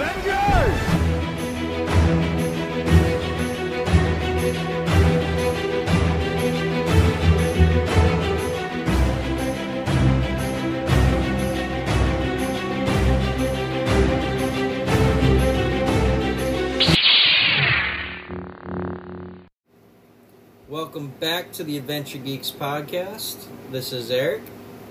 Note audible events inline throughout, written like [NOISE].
Avengers! Welcome back to the Adventure Geeks podcast. This is Eric,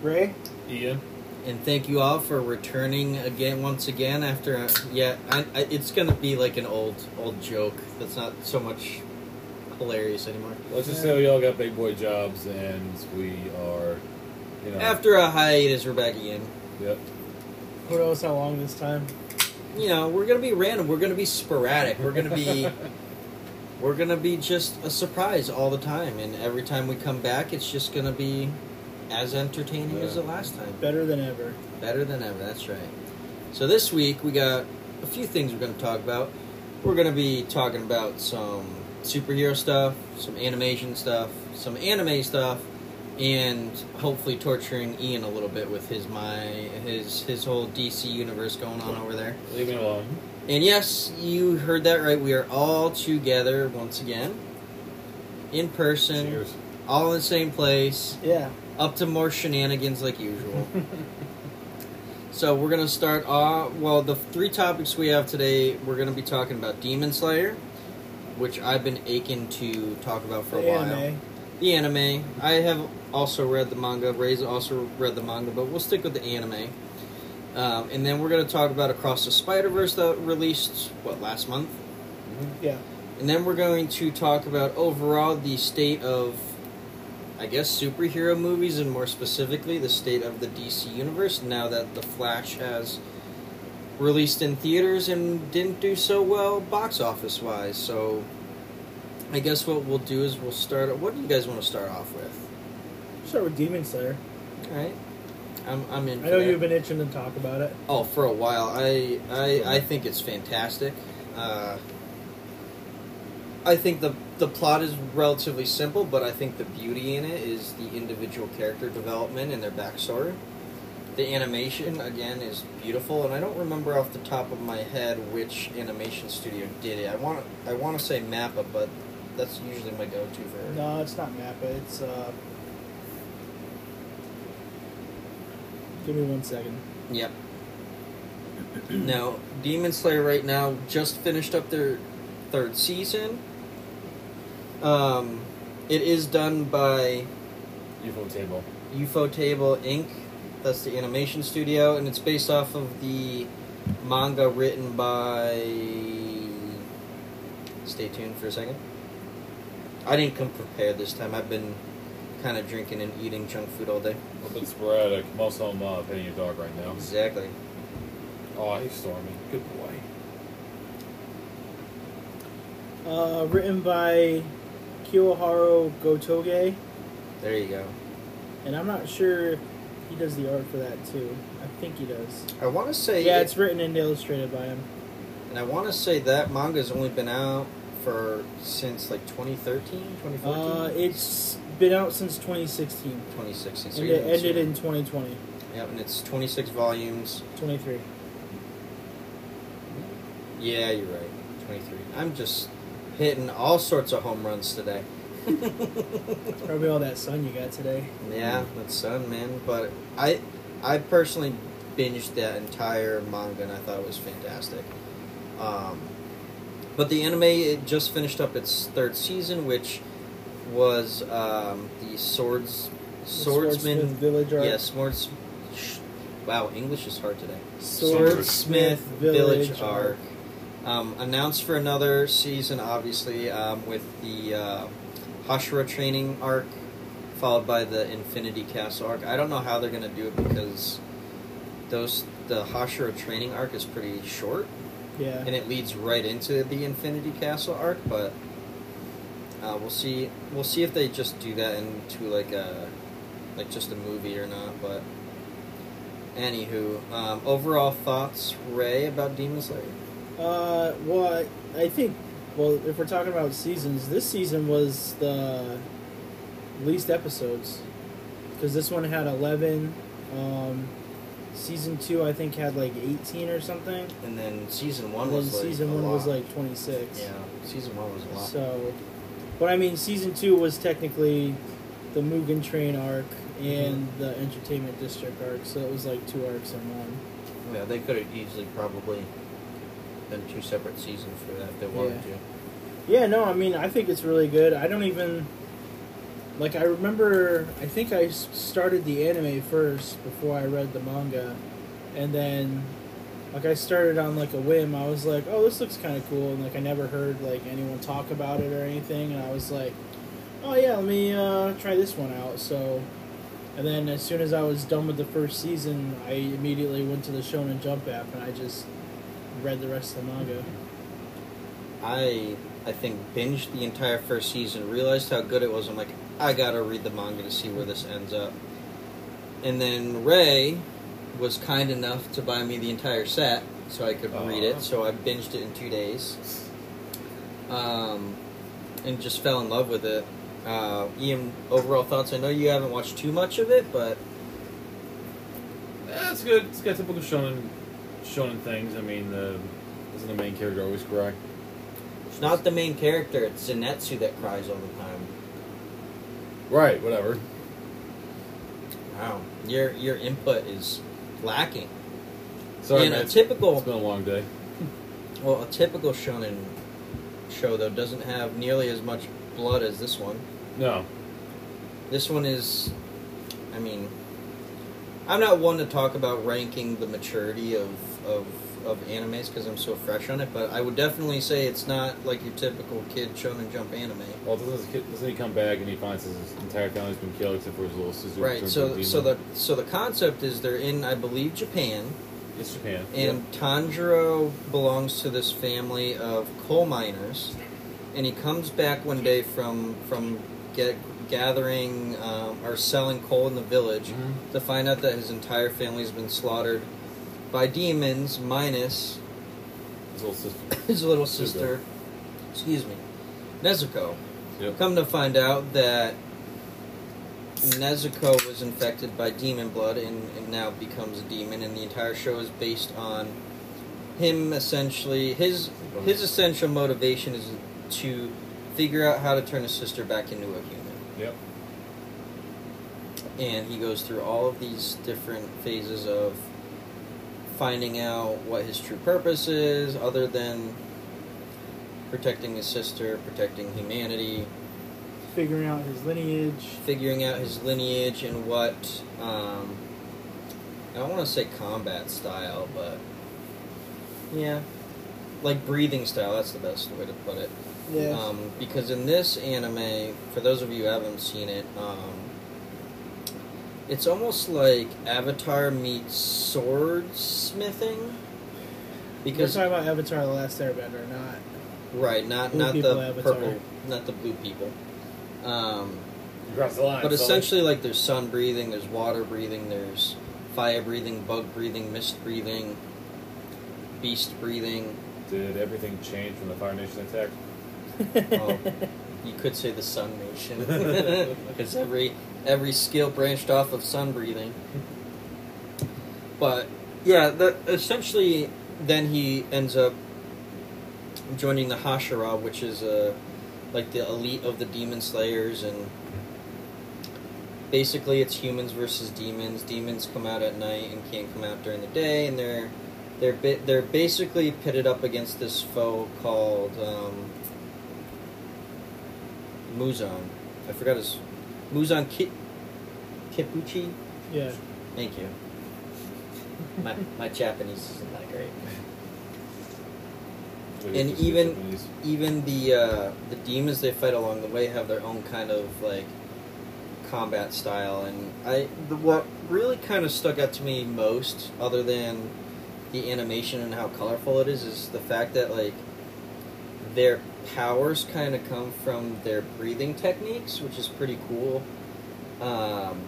Ray? Ian. And thank you all for returning again, once again. After uh, yeah, I, I, it's gonna be like an old old joke that's not so much hilarious anymore. Let's just say we all got big boy jobs and we are, you know. After a hiatus, we're back again. Yep. Who knows how long this time? You know, we're gonna be random. We're gonna be sporadic. We're gonna be. [LAUGHS] We're gonna be just a surprise all the time, and every time we come back, it's just gonna be as entertaining as the last time. Better than ever. Better than ever, that's right. So this week we got a few things we're going to talk about. We're going to be talking about some superhero stuff, some animation stuff, some anime stuff, and hopefully torturing Ian a little bit with his my his his whole DC universe going on over there. Leave me alone. And yes, you heard that right. We are all together once again, in person, Cheers. all in the same place Yeah. Up to more shenanigans like usual. so we're gonna start off. Well, the three topics we have today, we're gonna be talking about Demon Slayer, which I've been aching to talk about for The a while. anime. The anime. I have also read the manga. Ray's also read the manga, but we'll stick with the anime. Um, and then we're gonna talk about Across the Spider Verse that released what last month. Yeah. And then we're going to talk about overall the state of, I guess, superhero movies, and more specifically, the state of the DC universe now that The Flash has released in theaters and didn't do so well box office wise. So, I guess what we'll do is we'll start. What do you guys want to start off with? Start with Demon Slayer. All right. I'm, I'm in. I know that. you've been itching to talk about it. Oh, for a while. I I, I think it's fantastic. Uh, I think the the plot is relatively simple, but I think the beauty in it is the individual character development and their backstory. The animation again is beautiful, and I don't remember off the top of my head which animation studio did it. I want I want to say Mappa, but that's usually my go-to for. No, it's not Mappa. It's, uh. Give me one second. Yep. now, Demon Slayer right now just finished up their third season. Um, it is done by Ufotable. UFO Table Inc. That's the animation studio, and it's based off of the manga written by. Stay tuned for a second. I didn't come prepared this time. I've been kind of drinking and eating junk food all day. A little bit sporadic. Most of them uh, petting your dog right now. Exactly. Oh, he's storming. Good boy. Uh, written by Koyoharu Gotoge. There you go. And I'm not sure if he does the art for that, too. I think he does. I want to say Yeah, it- it's written and illustrated by him. And I want to say that manga's only been out for since like 2013, 2014, Uh, it's been out since 2016. 2016. So And it ended in 2020. Yep, and it's 26 volumes. 23. Yeah, you're right. 23. I'm just hitting all sorts of home runs today. Probably all that sun you got today. yeah, that sun, man. But I, I personally binged that entire manga and I thought it was fantastic. Um, but the anime it just finished up its third season, which was um, the swords, swordsman, Swordsmith Village arc. Yes, swords. Wow, English is hard today. Swordsmith Village, Village arc. arc. Um, announced for another season, obviously, um, with the uh, Hashira training arc, followed by the Infinity Castle arc. I don't know how they're gonna do it because those the Hashira training arc is pretty short, Yeah. and it leads right into the Infinity Castle arc. But uh, we'll see. We'll see if they just do that into like a like just a movie or not. But anywho, um, overall thoughts, Ray, about Demon Slayer. Uh, well, I, I think, well, if we're talking about seasons, this season was the least episodes. Because this one had 11. Um, season two I think had like eighteen or something. And then season one was like season one was like twenty six. yeah, season one was a lot. So, but I mean, season two was technically the Mugen Train arc and Mm-hmm. the Entertainment District arc, so it was like two arcs in one. Yeah, they could have easily probably done two separate seasons for that if they wanted Yeah. to. Yeah, no, I mean, I think it's really good. I don't even like. I remember. I think I started the anime first before I read the manga, and then like I started on like a whim. I was like, "Oh, this looks kind of cool," and like I never heard like anyone talk about it or anything, and I was like, "Oh yeah, let me uh, try this one out." So. And then, as soon as I was done with the first season, I immediately went to the Shonen Jump app and I just read the rest of the manga. I I think binged the entire first season, realized how good it was. I'm like, I gotta read the manga to see where this ends up. And then Ray was kind enough to buy me the entire set so I could read it. So I binged it in two days, um, and just fell in love with it. Uh, Ian, overall thoughts? I know you haven't watched too much of it, but Yeah, it's good. It's got typical shonen, shonen things. I mean, the doesn't the main character always cry? it's not the main character. It's Zenitsu that cries all the time. Right. Whatever. Wow, your your input is lacking. Sorry, In man. a It's typical, been a long day. [LAUGHS] well, a typical shonen show though doesn't have nearly as much blood as this one. No. This one is, I mean, I'm not one to talk about ranking the maturity of of, of animes because I'm so fresh on it, but I would definitely say it's not like your typical kid shonen jump anime. Well, doesn't, kid, doesn't he come back and he finds his entire family's been killed except for his little sister? Right. So so the so the concept is they're in I believe Japan. it's Japan. And Tanjiro belongs to this family of coal miners, and he comes back one day from from get, gathering um, or selling coal in the village Mhm. to find out that his entire family has been slaughtered by demons, minus His little sister. [COUGHS] his little sister. Excuse me, Nezuko. Yep. Come to find out that Nezuko was infected by demon blood and, and now becomes a demon, and the entire show is based on him essentially his his essential motivation is to figure out how to turn his sister back into a human. Yep. And he goes through all of these different phases of finding out what his true purpose is, other than protecting his sister, protecting humanity, Figuring out his lineage. figuring out his lineage and what um, I don't want to say combat style, but yeah, like breathing style. That's the best way to put it. Yeah. Um, because in this anime, for those of you who haven't seen it, um, it's almost like Avatar meets swordsmithing. Because Because we're talking about Avatar: The Last Airbender, not right, not Blue not the Avatar. purple, not the blue people. Um, You crossed the line. But fella. essentially, like there's sun breathing, there's water breathing, there's fire breathing, bug breathing, mist breathing, beast breathing. Did everything change from the Fire Nation attack? Oh. You could say the Sun Nation, [LAUGHS] because every every skill branched off of sun breathing. But yeah, essentially, then he ends up joining the Hashira, which is uh, like the elite of the demon slayers, and basically it's humans versus demons. Demons come out at night and can't come out during the day, and they're they're bi- they're basically pitted up against this foe called um, Muzan. I forgot his Muzan Ki- Kipuchi. yeah. Thank you. My my Japanese isn't that great. And even- Japanese? Even the uh, the demons they fight along the way have their own kind of like combat style, and I the, what really kind of stuck out to me most, other than the animation and how colorful it is, is the fact that like their powers kind of come from their breathing techniques, which is pretty cool. Um,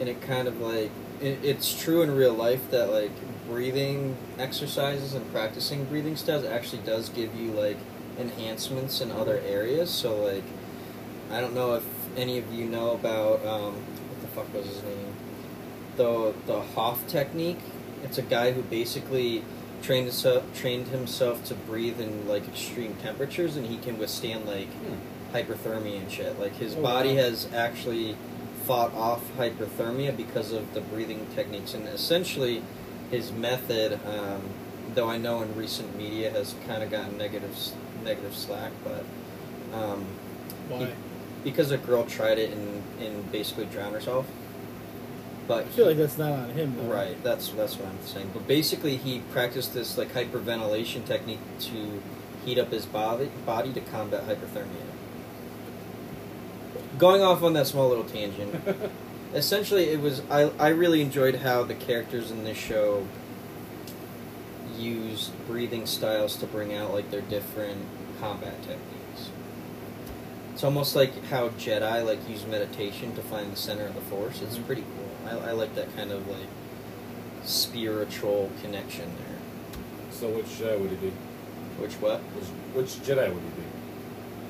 and it kind of like it, it's true in real life that like breathing exercises and practicing breathing styles actually does give you like enhancements in other areas. So like I don't know if any of you know about um, what the fuck was his name, the the Hof technique It's a guy who basically trained himself, trained himself to breathe in like extreme temperatures, and he can withstand like Hmm. hyperthermia and shit. Like his Oh, body wow. has actually fought off hyperthermia because of the breathing techniques, and essentially his method. Um, though I know in recent media has kind of gotten negative slack, but um, Why? because a girl tried it and, and basically drowned herself. But I feel like that's not on him. Though. Right, that's that's what I'm saying. But basically, he practiced this like hyperventilation technique to heat up his body body to combat hyperthermia. Going off on that small little tangent, [LAUGHS] essentially, it was I I really enjoyed how the characters in this show used breathing styles to bring out like their different combat techniques. It's almost like how Jedi like use meditation to find the center of the Force. It's Mhm. pretty cool. I, I like that kind of like spiritual connection there. So which Jedi would he be? Which what? Which, which Jedi would he be?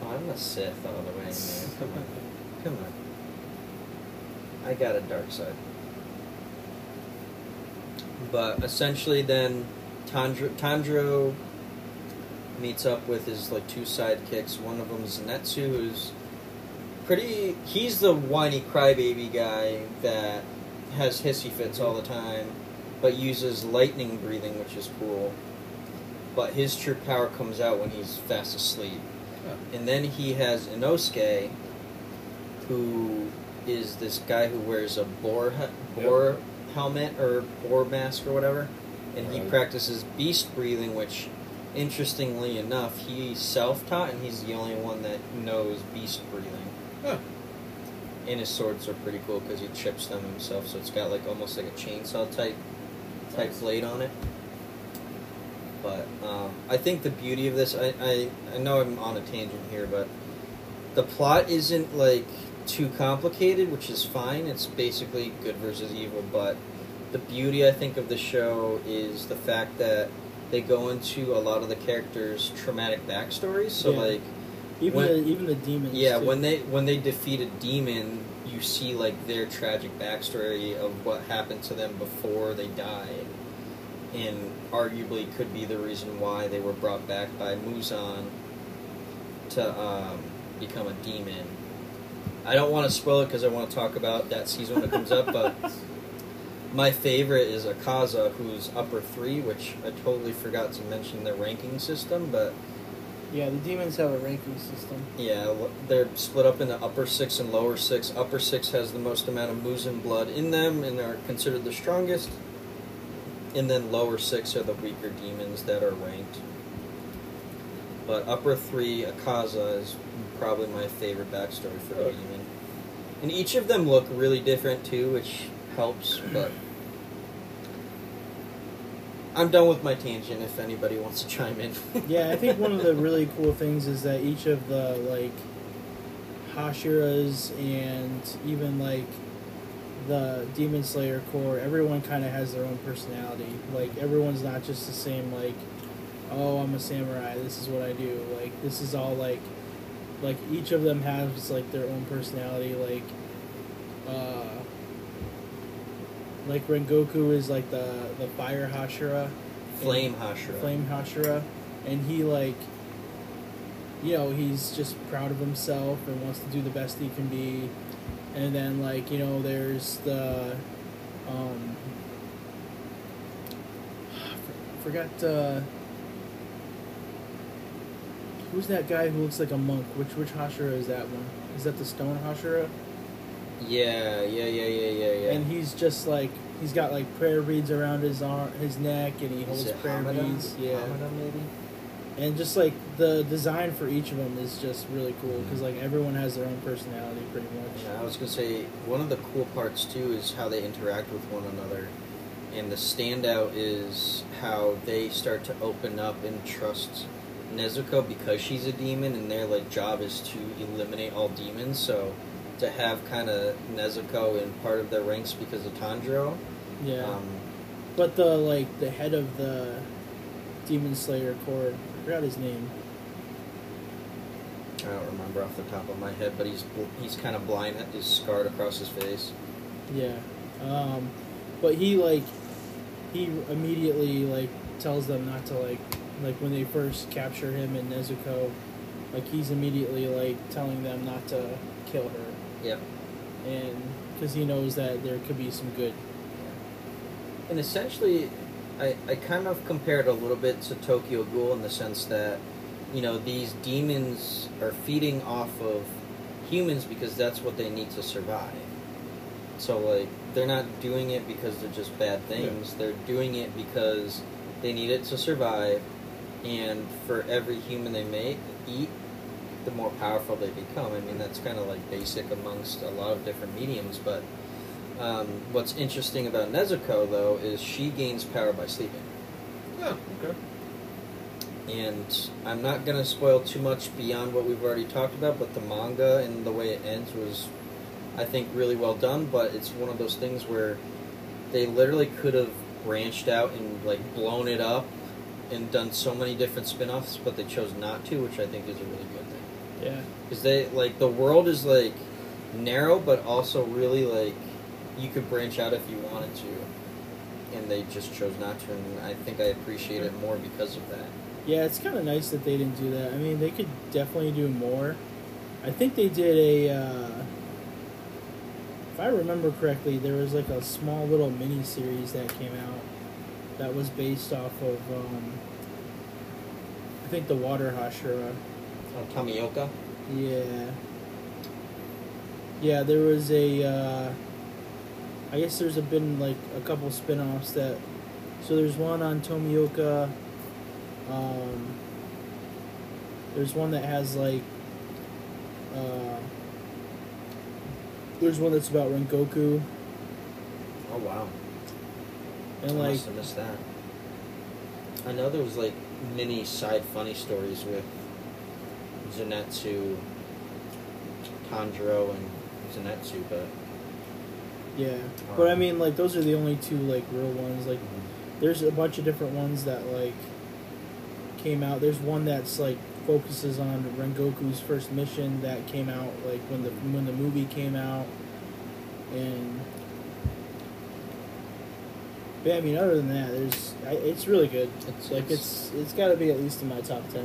Oh, I'm a Sith all the way, man. Come on, [LAUGHS] come on. I got a dark side. But essentially, then Tandro, Tandro meets up with his like two sidekicks. One of them is Netsu, who's pretty. He's the whiny crybaby guy that has hissy fits all the time, but uses lightning breathing, which is cool. But his true power comes out when he's fast asleep. And then he has Inosuke, who is this guy who wears a boar he- boar helmet or boar mask or whatever, and he Right. practices beast breathing, which, interestingly enough, he's self-taught and he's the only one that knows beast breathing. Huh. And his swords are pretty cool because he chips them himself, so it's got like almost like a chainsaw type type Nice. blade on it. But um, I think the beauty of this, I, I I know I'm on a tangent here, but the plot isn't like too complicated, which is fine. It's basically good versus evil, but the beauty I think of the show is the fact that they go into a lot of the characters' traumatic backstories. So Yeah. like Even When- the even the demons. yeah, too. when they when they defeat a demon, you see like their tragic backstory of what happened to them before they died, and arguably could be the reason why they were brought back by Muzan to um, become a demon. I don't want to spoil it because I want to talk about that season when it comes up, but [LAUGHS] my favorite is Akaza, who's upper three, which I totally forgot to mention the ranking system, but yeah, the demons have a ranking system. yeah, they're split up into upper six and lower six. Upper six has the most amount of Muzan blood in them and are considered the strongest. And then lower six are the weaker demons that are ranked. But upper three, Akaza, is probably my favorite backstory for a Oh. demon. And each of them look really different too, which helps, but. I'm done with my tangent if anybody wants to chime in. [LAUGHS] Yeah, I think one of the really cool things is that each of the like Hashiras and even like the Demon Slayer corps, everyone kind of has their own personality. Like everyone's not just the same. Like, oh, I'm a samurai. This is what I do. Like this is all like, like each of them has like their own personality. Like, uh, like Rengoku is like the the fire Hashira. Flame Hashira. Flame Hashira, and he like, you know, he's just proud of himself and wants to do the best he can be. And then like you know, there's the, um, I forgot uh, who's that guy who looks like a monk? Which which Hashira is that one? Is that the Stone Hashira? Yeah, yeah, yeah, yeah, yeah, yeah. And he's just like he's got like prayer beads around his arm, his neck, and he holds prayer Hamada? beads. Yeah. Hamada, maybe? and just like the design for each of them is just really cool because like everyone has their own personality pretty much Yeah, I was gonna say one of the cool parts too is how they interact with one another, and the standout is how they start to open up and trust Nezuko because she's a demon, and their like job is to eliminate all demons. So to have kind of Nezuko in part of their ranks because of Tanjiro, yeah. Um, but the like the head of the demon slayer corps i forgot his name. I don't remember off the top of my head, but he's he's kind of blind, he's scarred across his face. yeah. Um but he like he immediately like tells them not to like like when they first capture him in Nezuko, like he's immediately like telling them not to kill her, Yep. and because he knows that there could be some good. And essentially, I, I kind of compare it a little bit to Tokyo Ghoul in the sense that, you know, these demons are feeding off of humans because that's what they need to survive. So, like, they're not doing it because they're just bad things. They're doing it because they need it to survive, and for every human they make, eat, the more powerful they become. I mean, that's kind of like basic amongst a lot of different mediums, but um, what's interesting about Nezuko, though, is she gains power by sleeping. Yeah. Okay. And I'm not going to spoil too much beyond what we've already talked about, but the manga and the way it ends was, I think, really well done. But it's one of those things where they literally could have branched out and like blown it up and done so many different spin-offs, but they chose not to, which I think is a really good. Yeah, Because they like the world is like narrow, but also really like you could branch out if you wanted to, and they just chose not to. And I think I appreciate it more because of that. yeah, it's kind of nice that they didn't do that. I mean, they could definitely do more. I think they did a. Uh, if I remember correctly, there was like a small little mini series that came out that was based off of. Um, I think the Water Hashira. Oh, Tomioka. Yeah. Yeah, there was a. Uh, I guess there's a been like a couple spin-offs that. So there's one on Tomioka. Um, there's one that has like. Uh, there's one that's about Rengoku Oh wow! and I like must have missed that. I know there was like mini side funny stories with Zenitsu, Tanjiro, and Zenitsu, but yeah, but I Um, mean like those are the only two like real ones like there's a bunch of different ones that like came out. There's one that's like focuses on Rengoku's first mission that came out like when the when the movie came out, and yeah, I mean other than that, there's I, it's really good. It's- like it's- it's it's got to be at least in my top ten.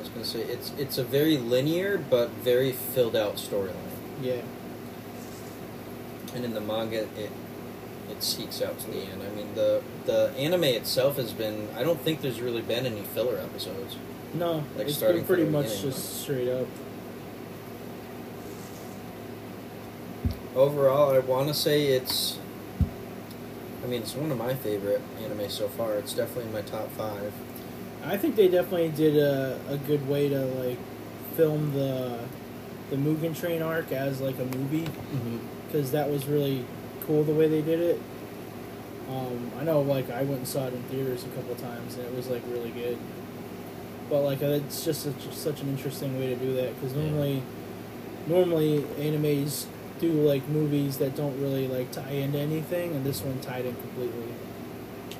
I was gonna say it's it's a very linear but very filled out storyline, Yeah, and in the manga it it seeks out to the end. I mean the the anime itself has been I don't think there's really been any filler episodes. no, Like it's starting been pretty much beginning, just straight up. Overall, I want to say it's. I mean, it's one of my favorite anime so far. It's definitely in my top five. I think they definitely did a, a good way to like film the the Mugen Train arc as like a movie Mm-hmm. because that was really cool the way they did it. Um, I know like I went and saw it in theaters a couple times and it was like really good. But like it's just such, such an interesting way to do that because Yeah. normally normally animes do like movies that don't really like tie into anything and this one tied in completely.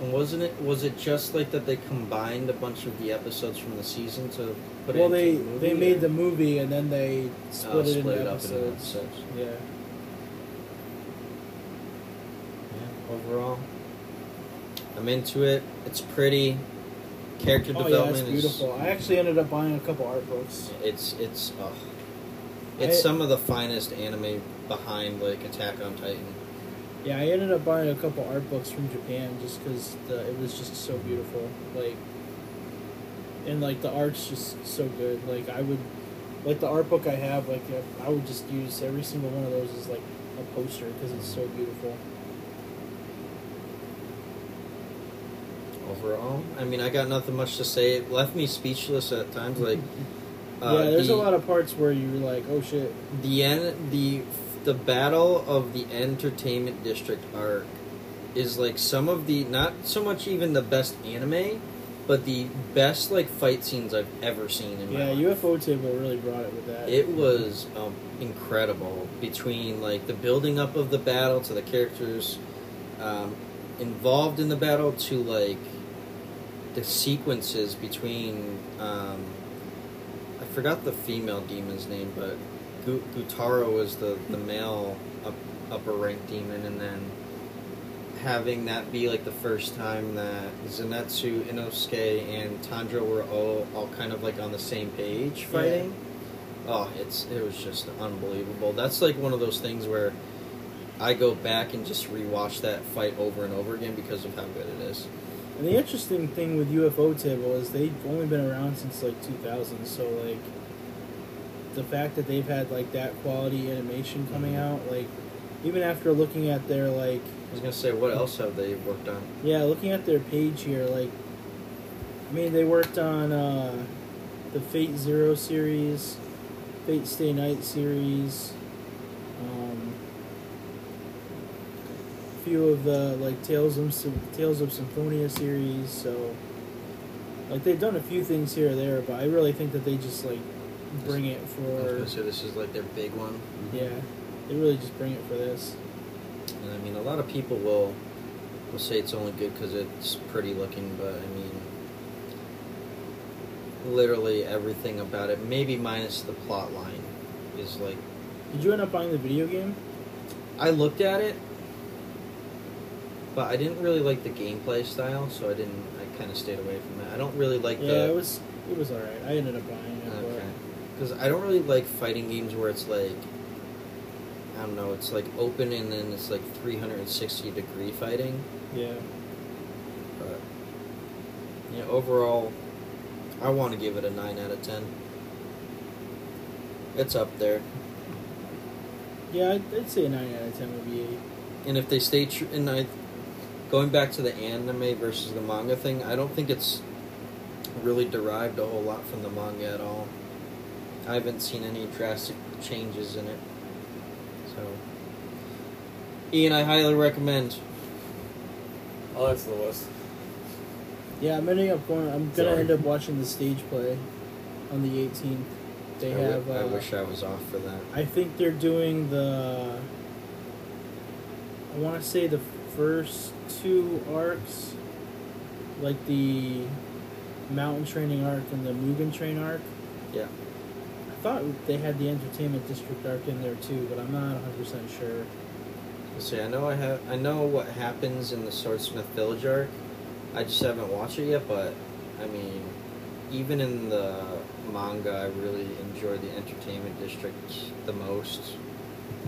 And wasn't it? Was it just like that? They combined a bunch of the episodes from the season to put well, it. they into the movie, they made or- the movie and then they split Oh, it into split it up episodes. into episodes. Yeah. Yeah. Overall, I'm into it. It's pretty. Character Oh yeah, development it's beautiful. is. I actually ended up buying a couple art books. It's it's. Oh, it's I- some of the finest anime behind like Attack on Titan. Yeah, I ended up buying a couple art books from Japan just because it was just so beautiful. Like, and like the art's just so good. Like I would, like the art book I have, like I would just use every single one of those as like a poster because it's so beautiful. Overall, I mean, I got nothing much to say. It left me speechless at times. Like, [LAUGHS] uh, yeah, there's the, a lot of parts where you're like, oh shit. the end. The the battle of the entertainment district arc is like some of the not so much even the best anime, but the best like fight scenes I've ever seen in my Yeah, life. Ufotable really brought it with that. It was um, incredible between like the building up of the battle to the characters um, involved in the battle to like the sequences between um, I forgot the female demon's name, but Gyutaro was the the male up, upper rank demon, and then having that be like the first time that Zenitsu, Inosuke, and Tanjiro were all, all kind of like on the same page fighting. Oh, it's it was just unbelievable. That's like one of those things where I go back and just rewatch that fight over and over again because of how good it is. And the interesting thing with Ufotable is they've only been around since like 2000, so like the fact that they've had like that quality animation coming Mhm. out, like even after looking at their like I was gonna say, what else have they worked on? yeah, looking at their page here, like I mean they worked on uh, the Fate Zero series, Fate Stay Night series, um, a few of the like Tales of Tales of Symphonia series. So like they've done a few things here or there, but I really think that they just like bring it for gonna this is like their big one. Mm-hmm. yeah, they really just bring it for this. And I mean, a lot of people will will say it's only good because it's pretty looking, but I mean, literally everything about it, maybe minus the plot line, is like Did you end up buying the video game? I looked at it, but I didn't really like the gameplay style, so I didn't. I kind of stayed away from it. I don't really like yeah, the it was it was alright. I ended up buying because I don't really like fighting games where it's like. I don't know. It's like open and then it's like 360 degree fighting. Yeah, But yeah, overall, I want to give it a nine out of ten. It's up there, yeah, I'd, I'd say a nine out of ten would be eight. and if they stay true, and I, going back to the anime versus the manga thing, I don't think it's really derived a whole lot from the manga at all. I haven't seen any drastic changes in it. So, Ian, I highly recommend. Oh, that's the list. Yeah, I'm ending up going. I'm gonna Sorry. end up watching the stage play on the 18th. They I wi- have. Uh, I wish I was off for that. I think they're doing the. I want to say the first two arcs, like the mountain training arc and the Mugen train arc. Yeah. I thought they had the entertainment district arc in there too, but I'm not 100 percent sure. See, I know I have. I know what happens in the Swordsmith Village arc. I just haven't watched it yet, but I mean, even in the manga, I really enjoy the Entertainment District the most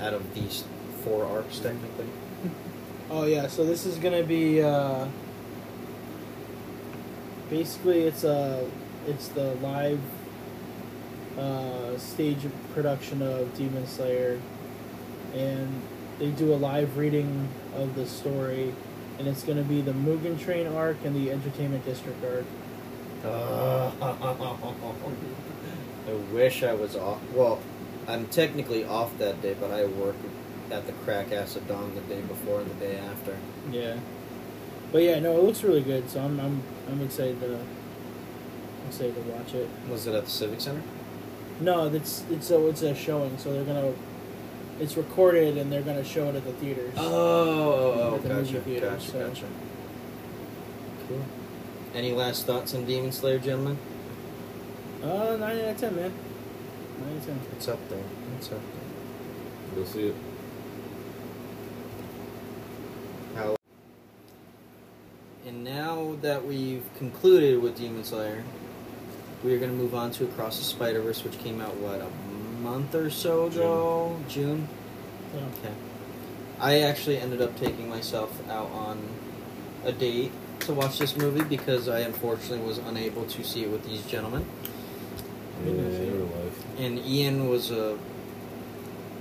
out of these four arcs, technically. [LAUGHS] Oh yeah, so this is gonna be uh, basically it's a it's the live uh, stage production of Demon Slayer, and they do a live reading of the story, and it's gonna be the Mugen Train arc and the Entertainment District arc. [LAUGHS] I wish I was off. Well, I'm technically off that day, but I work at the crack ass of dawn the day before and the day after. Yeah, but yeah, no, it looks really good. So I'm I'm I'm excited to excited to watch it. Was it at the Civic Center? No, it's it's a it's a showing, so they're gonna it's recorded and they're gonna show it at the theaters. Oh, oh, oh At the movie gotcha, theater, gotcha, so- gotcha. Cool. Any last thoughts on Demon Slayer, gentlemen? Uh, nine out of ten, man. Nine out of ten. It's up there. It's up there. You'll see it. How? And now that we've concluded with Demon Slayer, we are going to move on to Across the Spider Verse, which came out what a month or so ago, June. Yeah. Okay. I actually ended up taking myself out on a date to watch this movie because I unfortunately was unable to see it with these gentlemen. In real life. And Ian was a.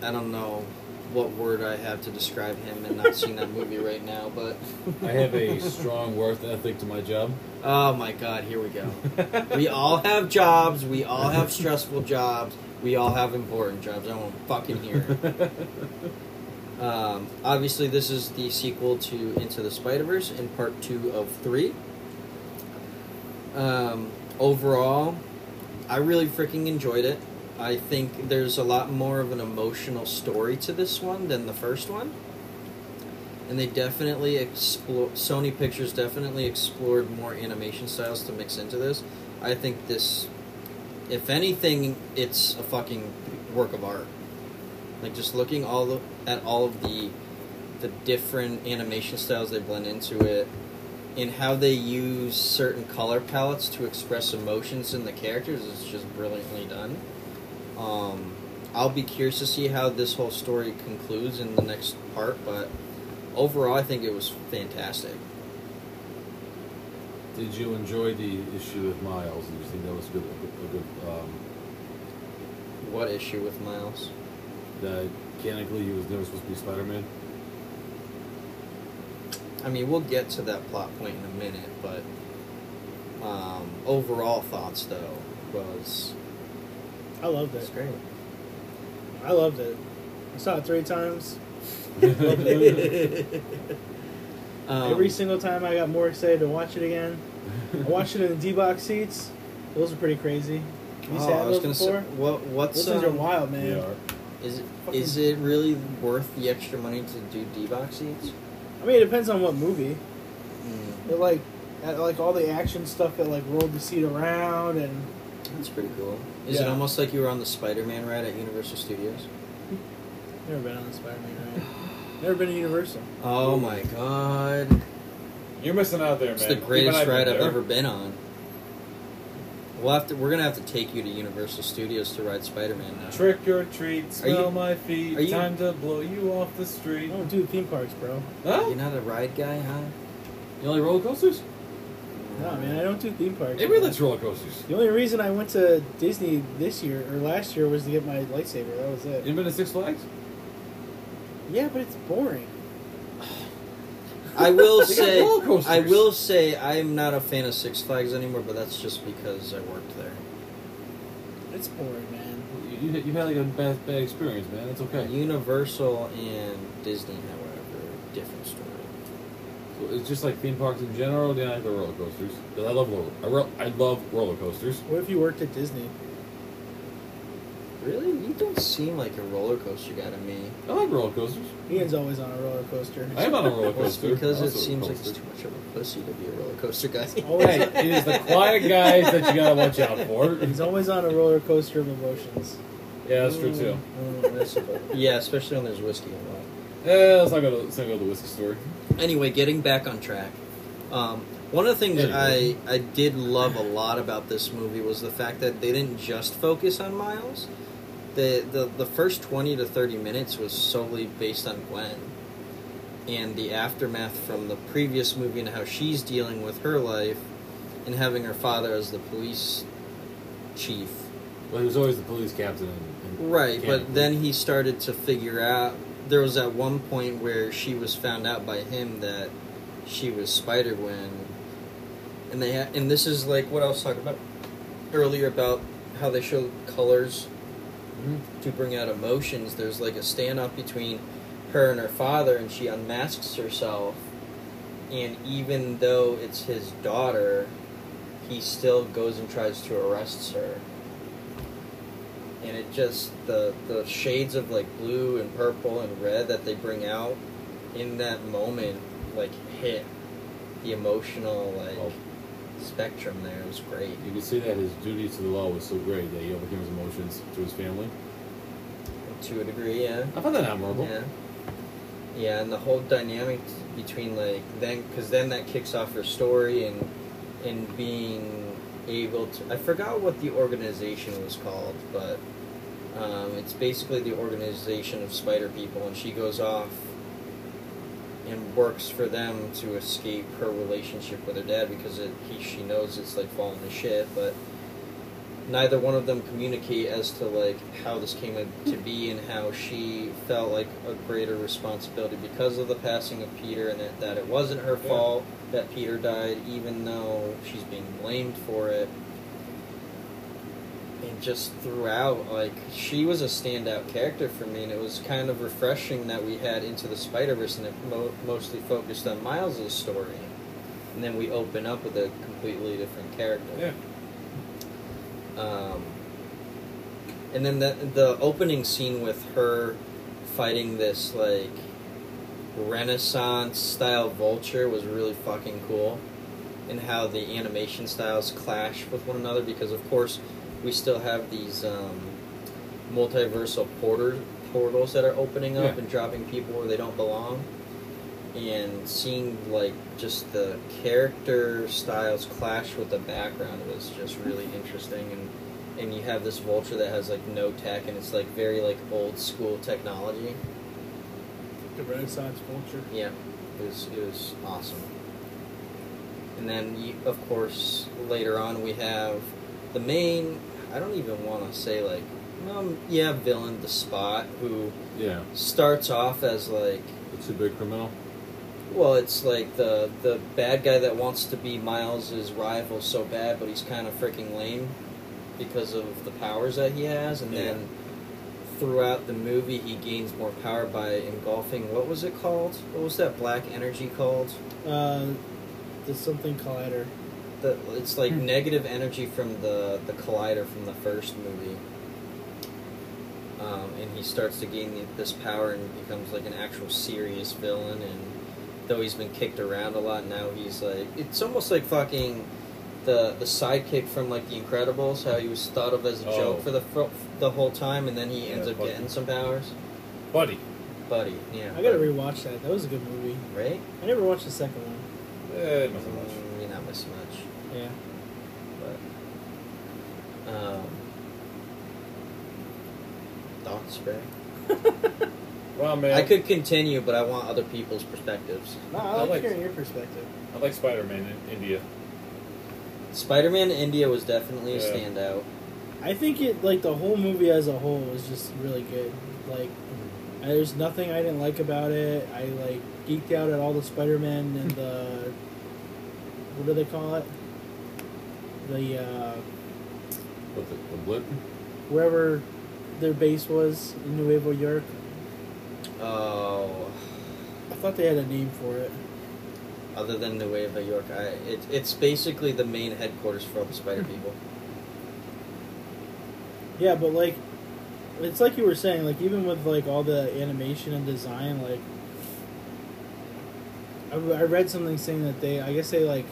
I don't know what word I have to describe him and not seeing that movie right now, but. I have a strong work ethic to my job. Oh my god, here we go. we all have jobs, we all have stressful jobs, we all have important jobs. I won't fucking hear it. [LAUGHS] Um, obviously, this is the sequel to Into the Spider Verse in part two of three. Um, overall, I really freaking enjoyed it. I think there's a lot more of an emotional story to this one than the first one. And they definitely explore. Sony Pictures definitely explored more animation styles to mix into this. I think this, if anything, it's a fucking work of art. Like just looking all the, at all of the the different animation styles they blend into it, and how they use certain color palettes to express emotions in the characters is just brilliantly done. Um, I'll be curious to see how this whole story concludes in the next part, but overall, I think it was fantastic. Did you enjoy the issue with Miles? Did you think that was? A good, a good um, What issue with Miles? that mechanically he was never supposed to be Spider-Man? I mean, we'll get to that plot point in a minute, but um, overall thoughts though was I loved was it. great. I loved it. I saw it three times. [LAUGHS] Um, Every single time I got more excited to watch it again. I watched it in the D box seats. Those are pretty crazy. Have you oh, sat I was those gonna before? say, what what's Those things are um, wild, man. They are. Is it Fucking- is it really worth the extra money to do D box seats? I mean, it depends on what movie. Mm, But like, at, like all the action stuff that like rolled the seat around and that's pretty cool. Is it almost like you were on the Spider-Man ride at Universal Studios? never been on the Spider-Man ride. Never been to Universal. Oh my god! You're missing out there, It's man. It's the Even greatest I've ride I've ever been on. We'll have to. We're gonna have to take you to Universal Studios to ride Spider-Man now. Trick or treat, smell you- my feet. are you- Time to blow you off the I street. Oh, don't do theme parks, bro. Huh? You're not a ride guy, huh? You only roller coasters? No, man, I don't do theme parks. Everybody likes roller coasters. The only reason I went to Disney this year or last year was to get my lightsaber. That was it. You been to Six Flags? Yeah, but it's boring. I will [LAUGHS] They got say, roller coasters. I will say, I'm not a fan of Six Flags anymore, but that's just because I worked there. It's boring, man. You, you, you had like a bad, bad experience, man. It's okay. Universal and Disney, however, different story. So it's just like theme parks in general. Then I like the roller coasters. 'Cause I love roller. I, ro- I love roller coasters. What if you worked at Disney? Really, you don't seem like a roller coaster guy to me. I like roller coasters. Ian's always on a roller coaster. I am on a roller Well, it's coaster. because it Also a seems like it's coaster. too much of a pussy to be a roller coaster guy. Always- Hey, it is the quiet guys that you gotta watch out for. [LAUGHS] He's always on a roller coaster of emotions. Yeah, that's true too. Mm, mm, mm that's about- [LAUGHS] yeah, especially when there's whiskey involved. Yeah, let's not go to let's not go to the whiskey store. Anyway, getting back on track. Um, one of the things I, I did love a lot about this movie was the fact that they didn't just focus on Miles. The, the the first twenty to thirty minutes was solely based on Gwen, and the aftermath from the previous movie and how she's dealing with her life, and having her father as the police chief. Well, he was always the police captain. And, and Right, but then he started to figure out. There was at one point where she was found out by him that she was Spider Gwen, and they ha- and this is like what I was talking about earlier about how they show colors Mhm. to bring out emotions. There's like a standoff between her and her father, and she unmasks herself, and even though it's his daughter, he still goes and tries to arrest her and it just the the shades of like blue and purple and red that they bring out in that moment like hit the emotional like Oh. spectrum there it was great you could see that his duty to the law was so great that he overcame his emotions to his family. to a degree yeah I found that admirable. yeah yeah and the whole dynamic between like then because then that kicks off her story and and being able to i forgot what the organization was called but um, it's basically the organization of spider people and she goes off and works for them to escape her relationship with her dad because it, he she knows it's like falling to shit but neither one of them communicate as to like how this came to be and how she felt like a greater responsibility because of the passing of Peter and that, that it wasn't her Yeah. fault that Peter died even though she's being blamed for it. And just throughout like she was a standout character for me and it was kind of refreshing that we had into the Spider-Verse and it mo- mostly focused on Miles' story. And then we open up with a completely different character. Yeah. um, and then the the opening scene with her fighting this like Renaissance style vulture was really fucking cool, and how the animation styles clash with one another because of course we still have these um, multiversal porter portals that are opening up Yeah. and dropping people where they don't belong. and seeing like just the character styles clash with the background was just really interesting and and you have this vulture that has like no tech and it's like very like old school technology The Renaissance vulture. yeah it was it was awesome and then you, of course later on we have the main i don't even want to say like um yeah villain the spot who Yeah. starts off as like The two big criminal. Well, it's like the the bad guy that wants to be Miles's rival so bad, but he's kind of freaking lame because of the powers that he has, and Yeah. then throughout the movie he gains more power by engulfing. What was it called? What was that black energy called? Uh, the something collider. The it's like Hmm. negative energy from the the collider from the first movie. Um, and he starts to gain the, this power and becomes like an actual serious villain. And though he's been kicked around a lot, now he's like it's almost like fucking the the sidekick from like The Incredibles. How he was thought of as a Oh. joke for the fro- the whole time, and then he ends up Bucky. getting some powers. Buddy. Buddy, yeah, I gotta but- rewatch that. That was a good movie. right. I never watched the second one. Eh, nothing much. Mm, you're not missing much. Yeah. But um, thoughts, Ray? [LAUGHS] Well, man. I could continue, but I want other people's perspectives. No, I I like, like- hearing your perspective. I like Spider Man in India. Spider-Man India was definitely a standout. I think it like the whole movie as a whole was just really good. Like, I, there's nothing I didn't like about it. I like geeked out at all the Spider-Man and [LAUGHS] the what do they call it? The uh, With the, the blip. wherever their base was in Nuevo York. Oh, I thought they had a name for it. Other than Nueva York, I it, it's basically the main headquarters for all the Spider hmm. people. Yeah, but like, it's like you were saying. Like even with like all the animation and design, like I, I read something saying that they, I guess they like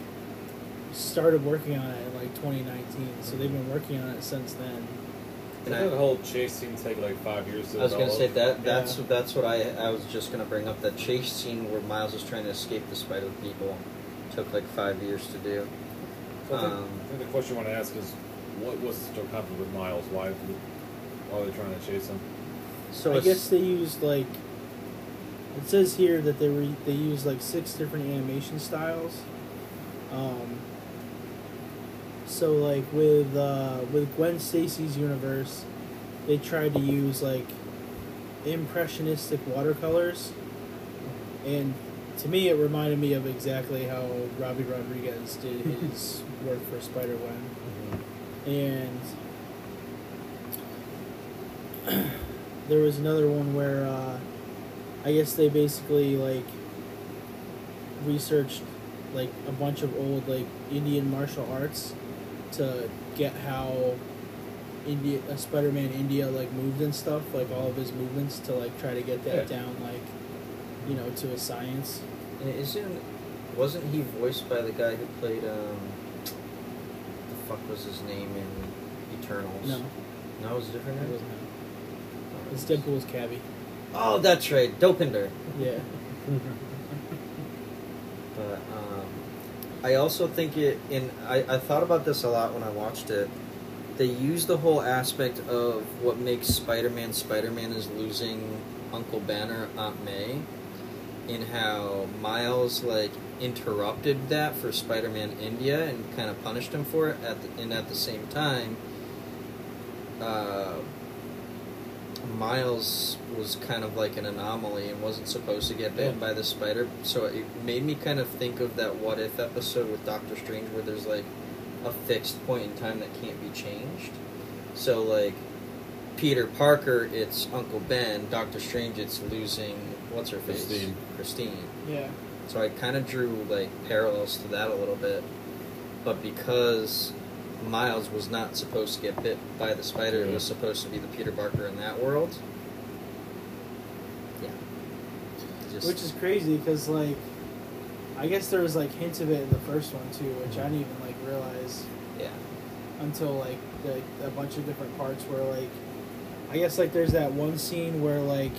started working on it in like 2019. So they've been working on it since then. And Didn't I- the whole chase scene take like five years to I was gonna say that that's Yeah. that's what I I was just gonna bring up that chase scene where Miles is trying to escape the Spider people took like five years to do. So I, think, um, I think the question you want to ask is, what was so conflict with Miles? Why, why are they trying to chase him? So I guess they used like. It says here that they were they used like six different animation styles. Um, so like with uh, with Gwen Stacy's universe, they tried to use like impressionistic watercolors, and to me it reminded me of exactly how Robbie Rodriguez did [LAUGHS] his work for Spider Gwen and [CLEARS THROAT] there was another one where uh, I guess they basically like researched like a bunch of old like Indian martial arts to get how India uh, Spider-Man India like moved and stuff like all of his movements to like try to get that Yeah. down like you know to a science And Isn't wasn't he voiced by the guy who played um the fuck was his name in Eternals? no No, it was a different it wasn't him. it's Deadpool's cabbie Oh, that's right, Dopinder. yeah [LAUGHS] But um, I also think it. In I, I thought about this a lot when I watched it. They use the whole aspect of what makes Spider-Man Spider-Man is losing Uncle Ben or Aunt May, in how Miles like interrupted that for Spider-Man India and kind of punished him for it. At the, and at the same time, uh, Miles was kind of like an anomaly and wasn't supposed to get bitten Yeah. by the spider. So it made me kind of think of that what if episode with Doctor Strange where there's like a fixed point in time that can't be changed. So like Peter Parker, it's Uncle Ben. Doctor Strange, it's losing what's her face, Christine. Christine. yeah So I kind of drew like parallels to that a little bit, but because Miles was not supposed to get bit by the spider, it was supposed to be the Peter Parker in that world. Yeah. Just, Which is crazy because like, I guess there was like hints of it in the first one too, which I didn't even like realize yeah. until like the, a bunch of different parts where like, I guess like there's that one scene where like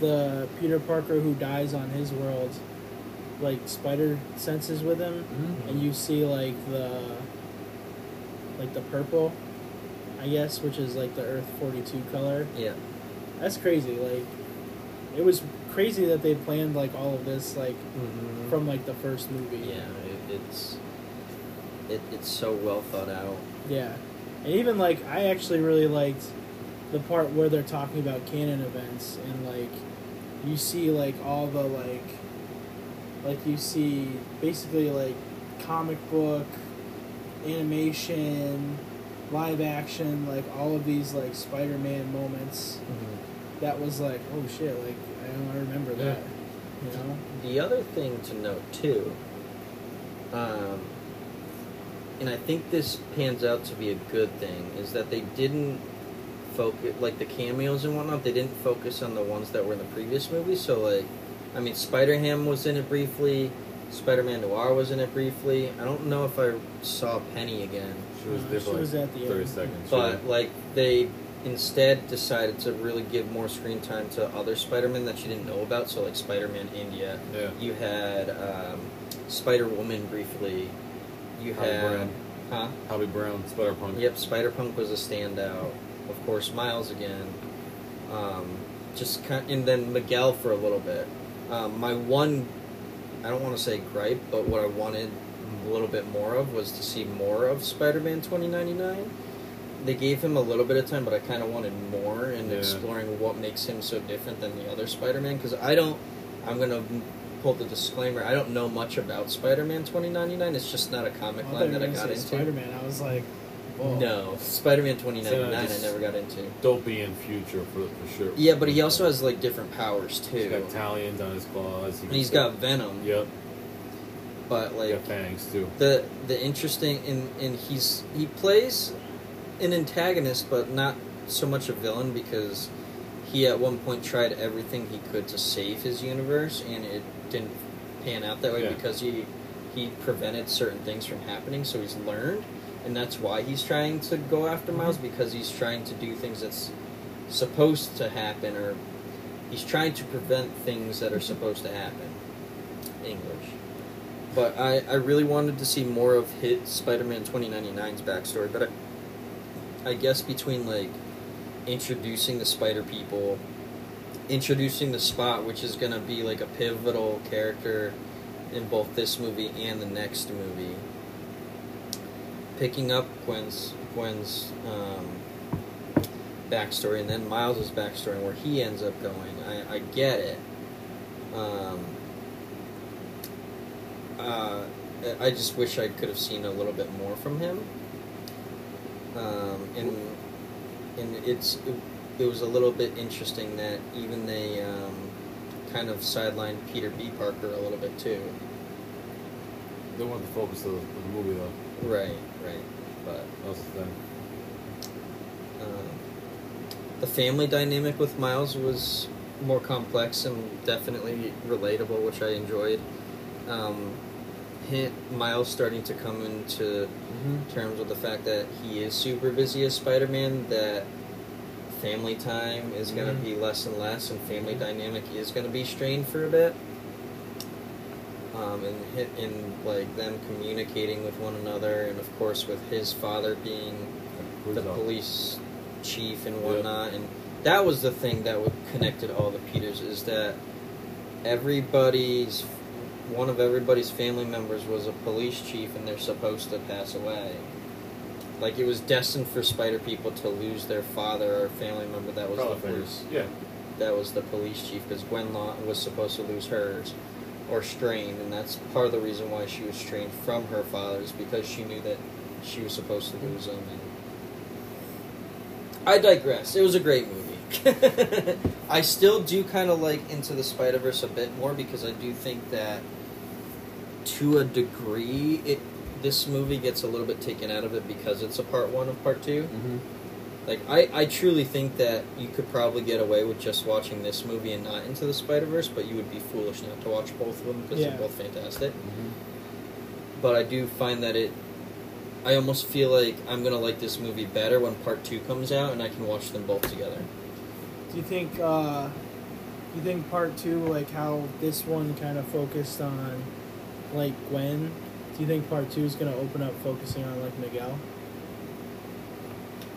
the Peter Parker who dies on his world, like spider senses with him, Mhm. and you see like the like the purple, I guess, which is like the Earth forty two color. Yeah. That's crazy. Like, it was crazy that they planned like all of this like Mm-hmm. from like the first movie. Yeah, it, it's it, it's so well thought out. Yeah, and even like I actually really liked the part where they're talking about canon events and like you see like all the like like you see basically like comic book animation live action like all of these like spider-man moments that was like oh shit like i don't remember Yeah. that you know The other thing to note too, um, and I think this pans out to be a good thing, is that they didn't focus like the cameos and whatnot. They didn't focus on the ones that were in the previous movie. So like, I mean, Spider Ham was in it briefly. Spider Man Noir was in it briefly. I don't know if I saw Penny again. She was Uh, there she for like was at the 30 end. seconds. But like they instead decided to really give more screen time to other Spider-Man that you didn't know about. So like Spider-Man India, yeah. you had um, Spider Woman briefly. You Hobie had Brown. huh? Hobie Brown, Spider Punk. Yep, Spider Punk was a standout. Of course, Miles again. Um, just kind, and then Miguel for a little bit. Um, my one, I don't want to say gripe, but what I wanted a little bit more of was to see more of Spider-Man 2099. They gave him a little bit of time, but I kind of wanted more in Yeah. exploring what makes him so different than the other Spider-Man. Because I don't, I'm gonna pull the disclaimer. I don't know much about Spider-Man 2099. It's just not a comic I line that I got into. Spider-Man. I was like, whoa. No, Spider-Man 2099 So I never got into. Dopian future for, for sure. Yeah, but he also has like different powers He's too. got talons on his claws. And he's got Venom, Yep. but He like got fangs too. the the interesting and and he's he plays an antagonist, but not so much a villain because he at one point tried everything he could to save his universe, and it didn't pan out that way Yeah. because he he prevented certain things from happening. So he's learned, and that's why he's trying to go after Miles mhm. because he's trying to do things that's supposed to happen, or he's trying to prevent things that are mhm. supposed to happen. English. But I, I really wanted to see more of hit Spider-Man 2099's backstory, but I, I guess between like introducing the Spider People, introducing the Spot, which is gonna be like a pivotal character in both this movie and the next movie, picking up Gwen's Gwen's um, backstory and then Miles's backstory and where he ends up going. I, I get it. Um, uh, I just wish I could have seen a little bit more from him. Um, and and it's it, it was a little bit interesting that even they um, kind of sidelined Peter B. Parker a little bit too. They wanted the focus the, of the movie though. Right, right. But That was the thing. um, the family dynamic with Miles was more complex and definitely relatable, which I enjoyed. Um, hit Miles starting to come into Mm-hmm. terms with the fact that he is super busy as Spider-Man, that family time is going to Mhm. be less and less, and family dynamic is going to be strained for a bit. Um, and hit in like them communicating with one another, and of course with his father being the police chief and whatnot, and that was the thing that connected all the Peters is that everybody's one of everybody's family members was a police chief, and they're supposed to pass away. Like it was destined for Spider People to lose their father or family member that was Probably the first Yeah. that was the police chief because Gwen Law was supposed to lose hers or strained, and that's part of the reason why she was strained from her father's because she knew that she was supposed to lose him. And I digress. It was a great movie. [LAUGHS] I still do kind of like Into the Spider Verse a bit more because I do think that to a degree it this movie gets a little bit taken out of it because it's a part one of part 2 Mm-hmm. Like I, I truly think that you could probably get away with just watching this movie and not Into the Spider Verse, but you would be foolish not to watch both of them because Yeah. they're both fantastic. Mm-hmm. But I do find that it, I almost feel like I'm gonna like this movie better when part two comes out and I can watch them both together. Do you think? Uh, do you think part two, like how this one kind of focused on, like Gwen? Do you think part two is gonna open up focusing on like Miguel?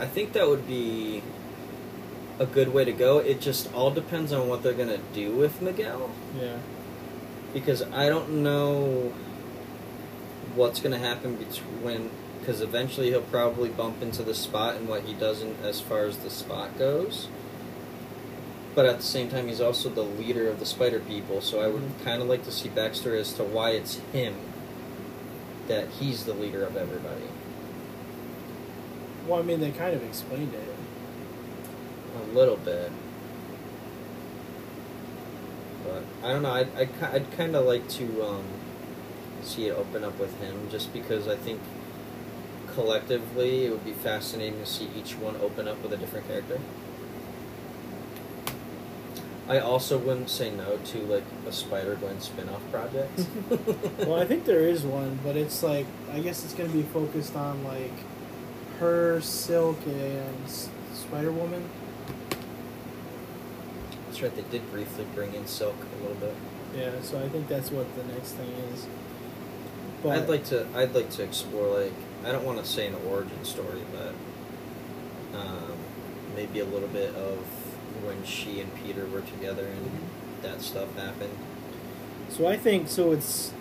I think that would be a good way to go. It just all depends on what they're gonna do with Miguel. Yeah. because I don't know what's going to happen between because eventually he'll probably bump into the spot and what he doesn't as far as the spot goes. But at the same time, he's also the leader of the Spider People, so I would Mhm. kind of like to see backstory as to why it's him that he's the leader of everybody. Well, I mean, they kind of explained it. A little bit. But I don't know. I'd, I'd, I'd kind of like to um, see it open up with him just because I think collectively it would be fascinating to see each one open up with a different character. I also wouldn't say no to like a Spider Gwen spin off project. [LAUGHS] well, I think there is one, but it's like I guess it's gonna be focused on like her, Silk, and Spider Woman. That's right, they did briefly bring in Silk a little bit. Yeah, so I think that's what the next thing is. But I'd like to. I'd like to explore like I don't want to say an origin story, but um, maybe a little bit of when she and Peter were together and Mm-hmm. that stuff happened. So I think so. It's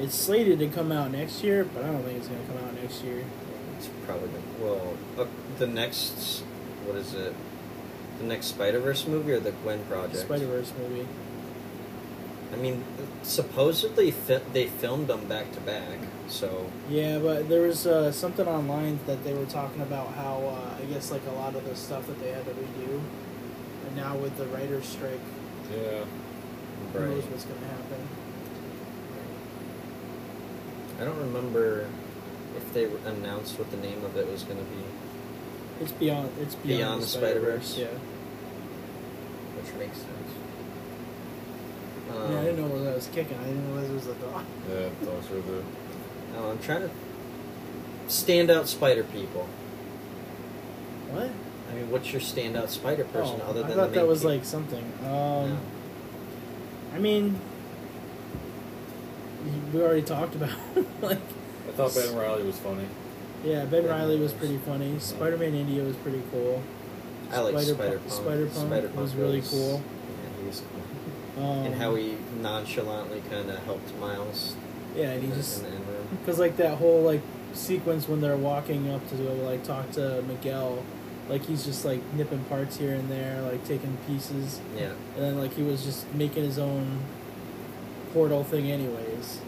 it's slated to come out next year, but I don't think it's gonna come out next year. It's probably gonna, well uh, the next what is it? The next Spider Verse movie or the Gwen project? Spider Verse movie. I mean, supposedly fi- they filmed them back to back, so Yeah, but there was uh, something online that they were talking about how uh, I guess like a lot of the stuff that they had to redo, and now with the writers' strike, Yeah. who right. knows what's gonna happen? I don't remember if they announced what the name of it was going to be. It's beyond. It's beyond, Beyond the the Spider-Verse. Spider-Verse? Yeah. which makes sense. yeah, Um, I didn't know what I was kicking. I didn't realize it was a dog. Yeah, dogs are the. no, I'm trying to stand out spider people. What? I mean, what's your standout spider person oh, other than I the thought main that was people? like something. Um, No. I mean, we already talked about [LAUGHS] like. I thought Ben Riley was funny. Yeah, Ben Ben Riley was pretty funny. Spider-Man India was pretty cool. I like Spider- Spider Punk. Spider-Punk Spider-Punk was really cool. Yeah, he was cool. Um, and how he nonchalantly kind of helped Miles Yeah, and he the, just in the end room. because like that whole like sequence when they're walking up to like talk to Miguel, like he's just like nipping parts here and there, like taking pieces, Yeah. and then like he was just making his own portal thing anyways.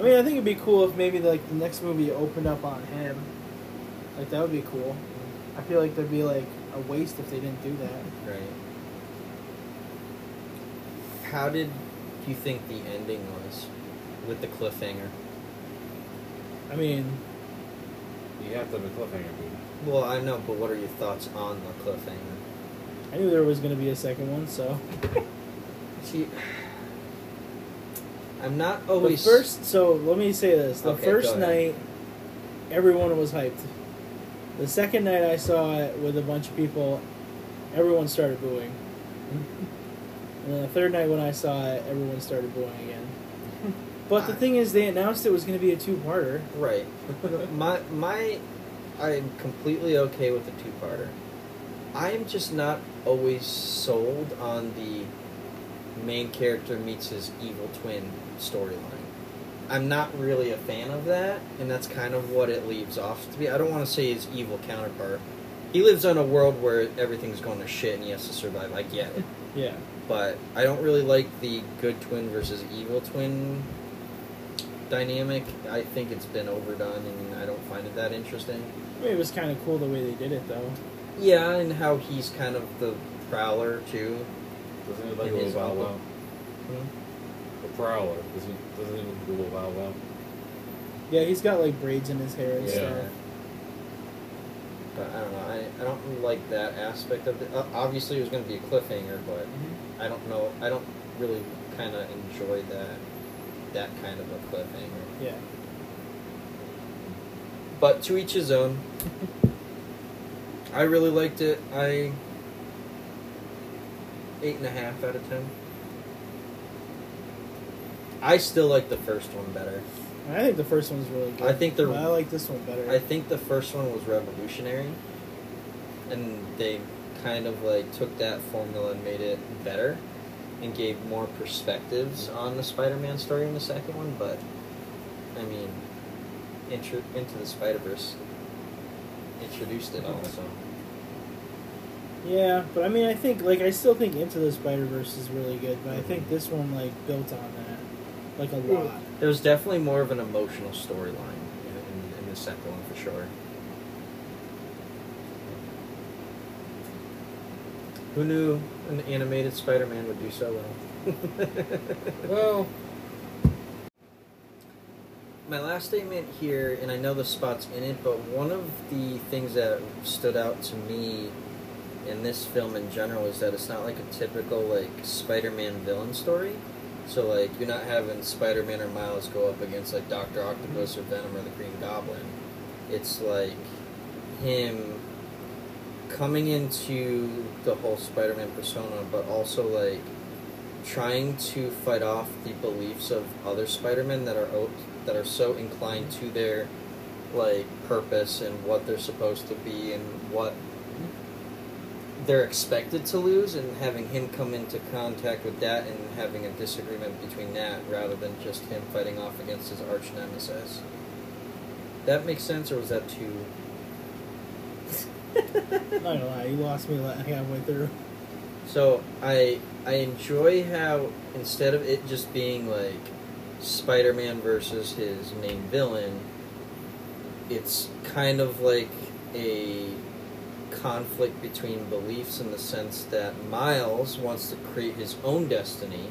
I mean, I think it'd be cool if maybe like the next movie opened up on him. Like that would be cool. I feel like there'd be like a waste if they didn't do that. Right. How did you think the ending was with the cliffhanger? I mean, You have to have a cliffhanger, dude. Well, I know, but what are your thoughts on the cliffhanger? I knew there was gonna be a second one, so [LAUGHS] See, I'm not always the first. So let me say this: the Okay, first night, everyone was hyped. The second night I saw it with a bunch of people, everyone started booing. [LAUGHS] and then the third night when I saw it, everyone started booing again. [LAUGHS] But the thing is, they announced it was going to be a two-parter. right. my my, I'm completely okay with the two-parter. I am just not always sold on the main character meets his evil twin storyline. I'm not really a fan of that, and that's kind of what it leaves off to be. I don't want to say his evil counterpart. He lives on a world where everything's going to shit and he has to survive. I get it. [LAUGHS] Yeah. but I don't really like the good twin versus evil twin dynamic. I think it's been overdone, and I don't find it that interesting. I mean, it was kind of cool the way they did it, though. Yeah, and how he's kind of the prowler too. Doesn't he like In a his little Bow own- Wow? The Prowler. Doesn't, doesn't he look like a little Bow Wow? Yeah, he's got like braids in his hair and Yeah. stuff. But I don't know. I, I don't like that aspect of it. Uh, obviously, it was going to be a cliffhanger, but I don't know. I don't really kind of enjoy that that kind of a cliffhanger. Yeah. But to each his own. [LAUGHS] I really liked it. I eight and a half out of ten. I still like the first one better. I think the first one's really good. I think the- I like this one better. I think the first one was revolutionary, and they kind of like took that formula and made it better, and gave more perspectives on the Spider-Man story in the second one. But I mean, intro, into the Spider Verse introduced it also. Yeah, but I mean, I think like I still think Into the Spider Verse is really good, but I think Mhm. this one like built on that like a lot. there was definitely more of an emotional storyline in, in, in the second one for sure. Who knew an animated Spider-Man would do so well? [LAUGHS] Well, My last statement here, and I know the spot's in it, but one of the things that stood out to me in this film in general is that it's not like a typical like Spider-Man villain story. So like you're not having Spider-Man or Miles go up against like Doctor Octopus or Venom or the Green Goblin. It's like him coming into the whole Spider-Man persona, but also like trying to fight off the beliefs of other Spider-Men that are o- that are so inclined to their like purpose and what they're supposed to be and what they're expected to lose and having him come into contact with that and having a disagreement between that rather than just him fighting off against his arch nemesis. That makes sense or was that too [LAUGHS] Not gonna lie, you lost me halfway through. So I I enjoy how instead of it just being like Spider-Man versus his main villain, it's kind of like a conflict between beliefs in the sense that Miles wants to create his own destiny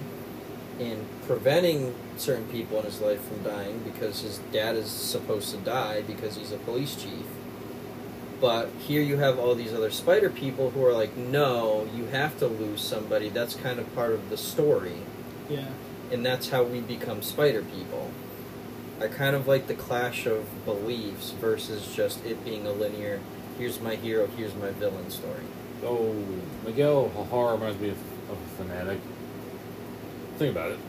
in preventing certain people in his life from dying because his dad is supposed to die because he's a police chief. But here you have all these other spider people who are like, no, you have to lose somebody. That's kind of part of the story. Yeah. And that's how we become spider people. I kind of like the clash of beliefs versus just it being a linear, here's my hero, here's my villain story. oh, Miguel O'Hara reminds me of, of a fanatic. Think about it.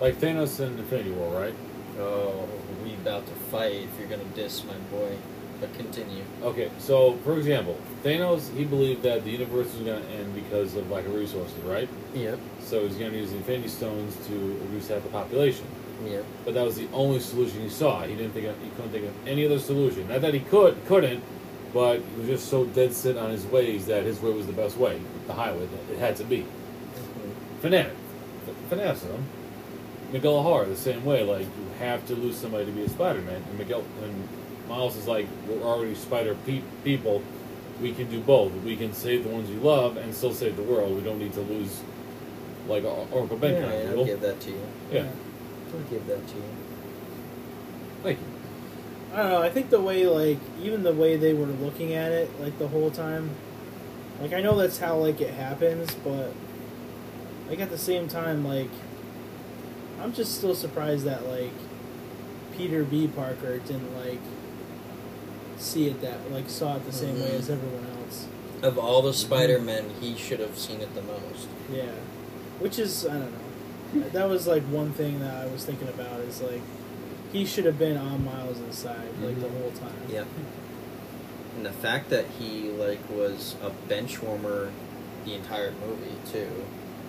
Like Thanos in Infinity War, right? Oh, we about to fight if you're gonna diss my boy. But continue. Okay, so for example, Thanos he believed that the universe was to end because of lack of resources, right? Yep. So he's to use the Infinity Stones to reduce half the population. Yep. But that was the only solution he saw. He didn't think of, he couldn't think of any other solution. Not that he could couldn't, but he was just so dead set on his ways that his way was the best way, the highway that it had to be. Mhm. Fanatic, fanaticism. Miguel O'Hara the same way. Like you have to lose somebody to be a Spider-Man, and Miguel and Miles is like we're already Spider pe- people. We can do both. We can save the ones we love and still save the world. We don't need to lose like Or- Oracle Ben Yeah, kind of I'll give that to you. Yeah, I'll give that to you. thank you. I don't know. I think the way, like, even the way they were looking at it, like the whole time, like I know that's how like it happens, but like at the same time, like I'm just still surprised that like Peter B. Parker didn't like see it that like saw it the same way Mhm. as everyone else. Of all the Spider-Men, he should have seen it the most. Yeah, which is I don't know. That was like one thing that I was thinking about is like he should have been on Miles' side like the Mhm. whole time. Yep. And the fact that he like was a bench warmer the entire movie too,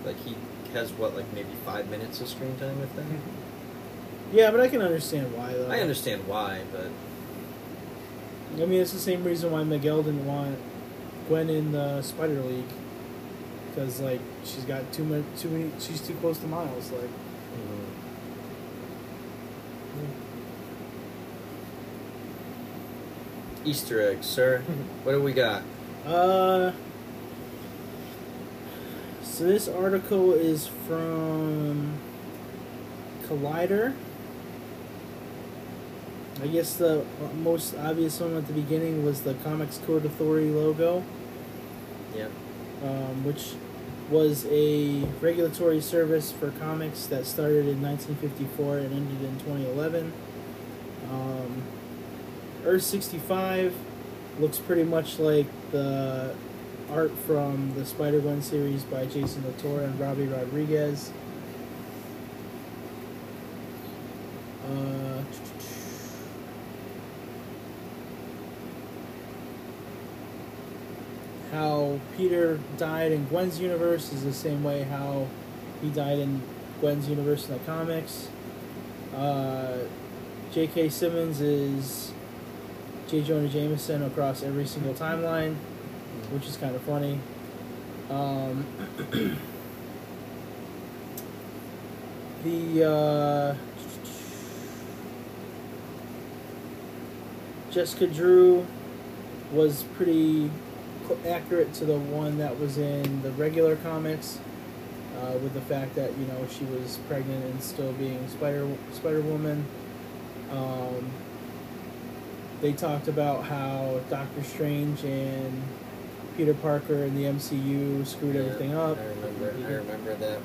like he has what like maybe five minutes of screen time if that. [LAUGHS] Yeah, but I can understand why though. I understand why, but I mean, it's the same reason why Miguel didn't want Gwen in the Spider League, because like she's got too much, too many, she's too close to Miles. Like, Easter eggs, sir. [LAUGHS] what do we got? uh, so this article is from Collider. I guess the most obvious one at the beginning was the Comics Code Authority logo. Yep. Um, which was a regulatory service for comics that started in 1954 and ended in 2011. Um, Earth 65 looks pretty much like the art from the Spider Gwen series by Jason Latour and Robbie Rodriguez. Uh, how Peter died in Gwen's universe is the same way how he died in Gwen's universe in the comics. Uh, J.K. Simmons is J. Jonah Jameson across every single timeline, which is kind of funny. Um, [CLEARS THROAT] the uh, Jessica Drew was pretty accurate to the one that was in the regular comics, uh, with the fact that you know she was pregnant and still being Spider Spider Woman. Um, they talked about how Doctor Strange and Peter Parker in the MCU screwed Yeah, everything up. I remember. I remember that.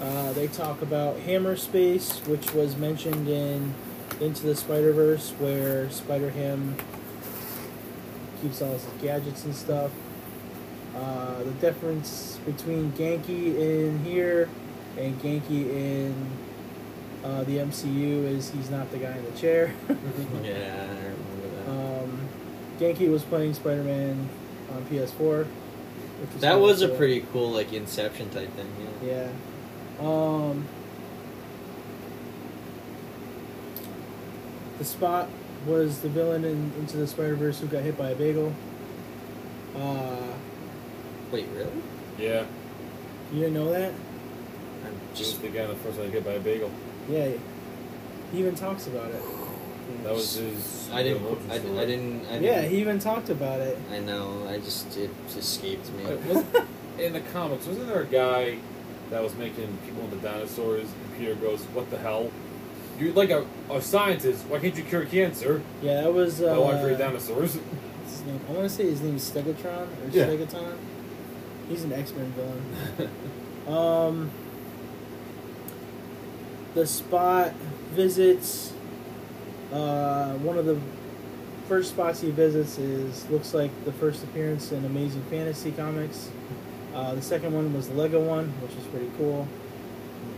Uh, they talk about Hammer Space, which was mentioned in Into the Spider Verse, where Spider Ham keeps all his gadgets and stuff. Uh, the difference between Ganke in here and Ganke in uh, the MCU is he's not the guy in the chair. [LAUGHS] yeah, I remember that. um, Ganke was playing Spider Man on PS4. Which was that was a pretty cool, like Inception type thing. Yeah. Yeah. Um, the spot was the villain in Into the Spider Verse who got hit by a bagel. Uh, Wait, really? Yeah, you didn't know that? I'm just just the guy the first time I get by a bagel. Yeah. He even talks about it. That was his. I didn't. origin I, story. I didn't. I Yeah, didn't, he even talked about it. I know. I just it escaped me. Wait, was- in the comics, wasn't there a guy that was making people into dinosaurs? And Peter goes, "What the hell? You're like a, a scientist. Why can't you cure cancer? Yeah, that was. Uh, Why want to create dinosaurs?" [LAUGHS] his name? I want to say his name is Stegatron or Yeah. Stegaton. He's an X Men villain. [LAUGHS] Um, the spot visits. Uh, one of the first spots he visits is looks like the first appearance in Amazing Fantasy comics. Uh, the second one was the Lego one, which is pretty cool.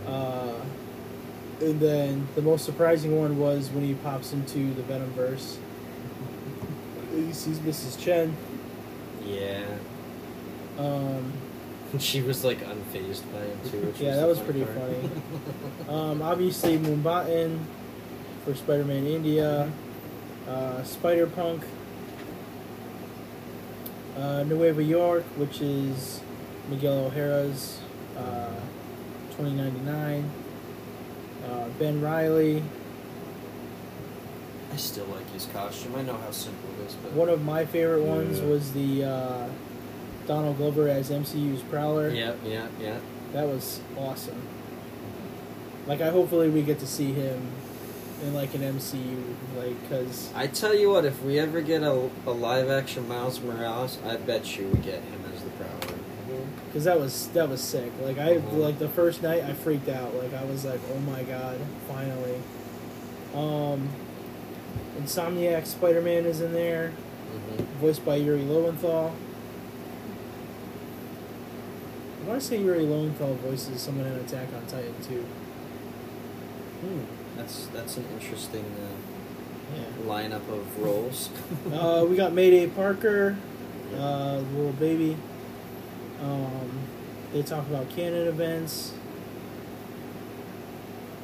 Uh, and then the most surprising one was when he pops into the Venomverse. He sees Mrs. Chen. yeah. Um, [LAUGHS] She was like unfazed by him too. Which Yeah, was that was pretty part. [LAUGHS] Um, obviously, Mumbattan for Spider Man India, uh, Spider Punk, uh, Nueva York, which is Miguel O'Hara's uh, 2099, uh, Ben Riley. I still like his costume. I know how simple it is, but One of my favorite ones Yeah. was the uh, Donald Glover as MCU's Prowler. yeah, yeah, yeah. That was awesome. Like, I hopefully we get to see him in like an MCU, like, cause I tell you what, if we ever get a, a live action Miles Morales, I bet you we get him as the Prowler. Cause that was that was sick. Like I Mhm. like the first night I freaked out. Like I was like, oh my god, finally. Um, Insomniac Spider Man is in there, hmm voiced by Yuri Lowenthal. I want to say Yuri Lowenthal voices someone in Attack on Titan too. Hmm. That's that's an interesting uh, Yeah. lineup of roles. [LAUGHS] uh, we got Mayday Parker, uh, little baby. Um, they talk about canon events.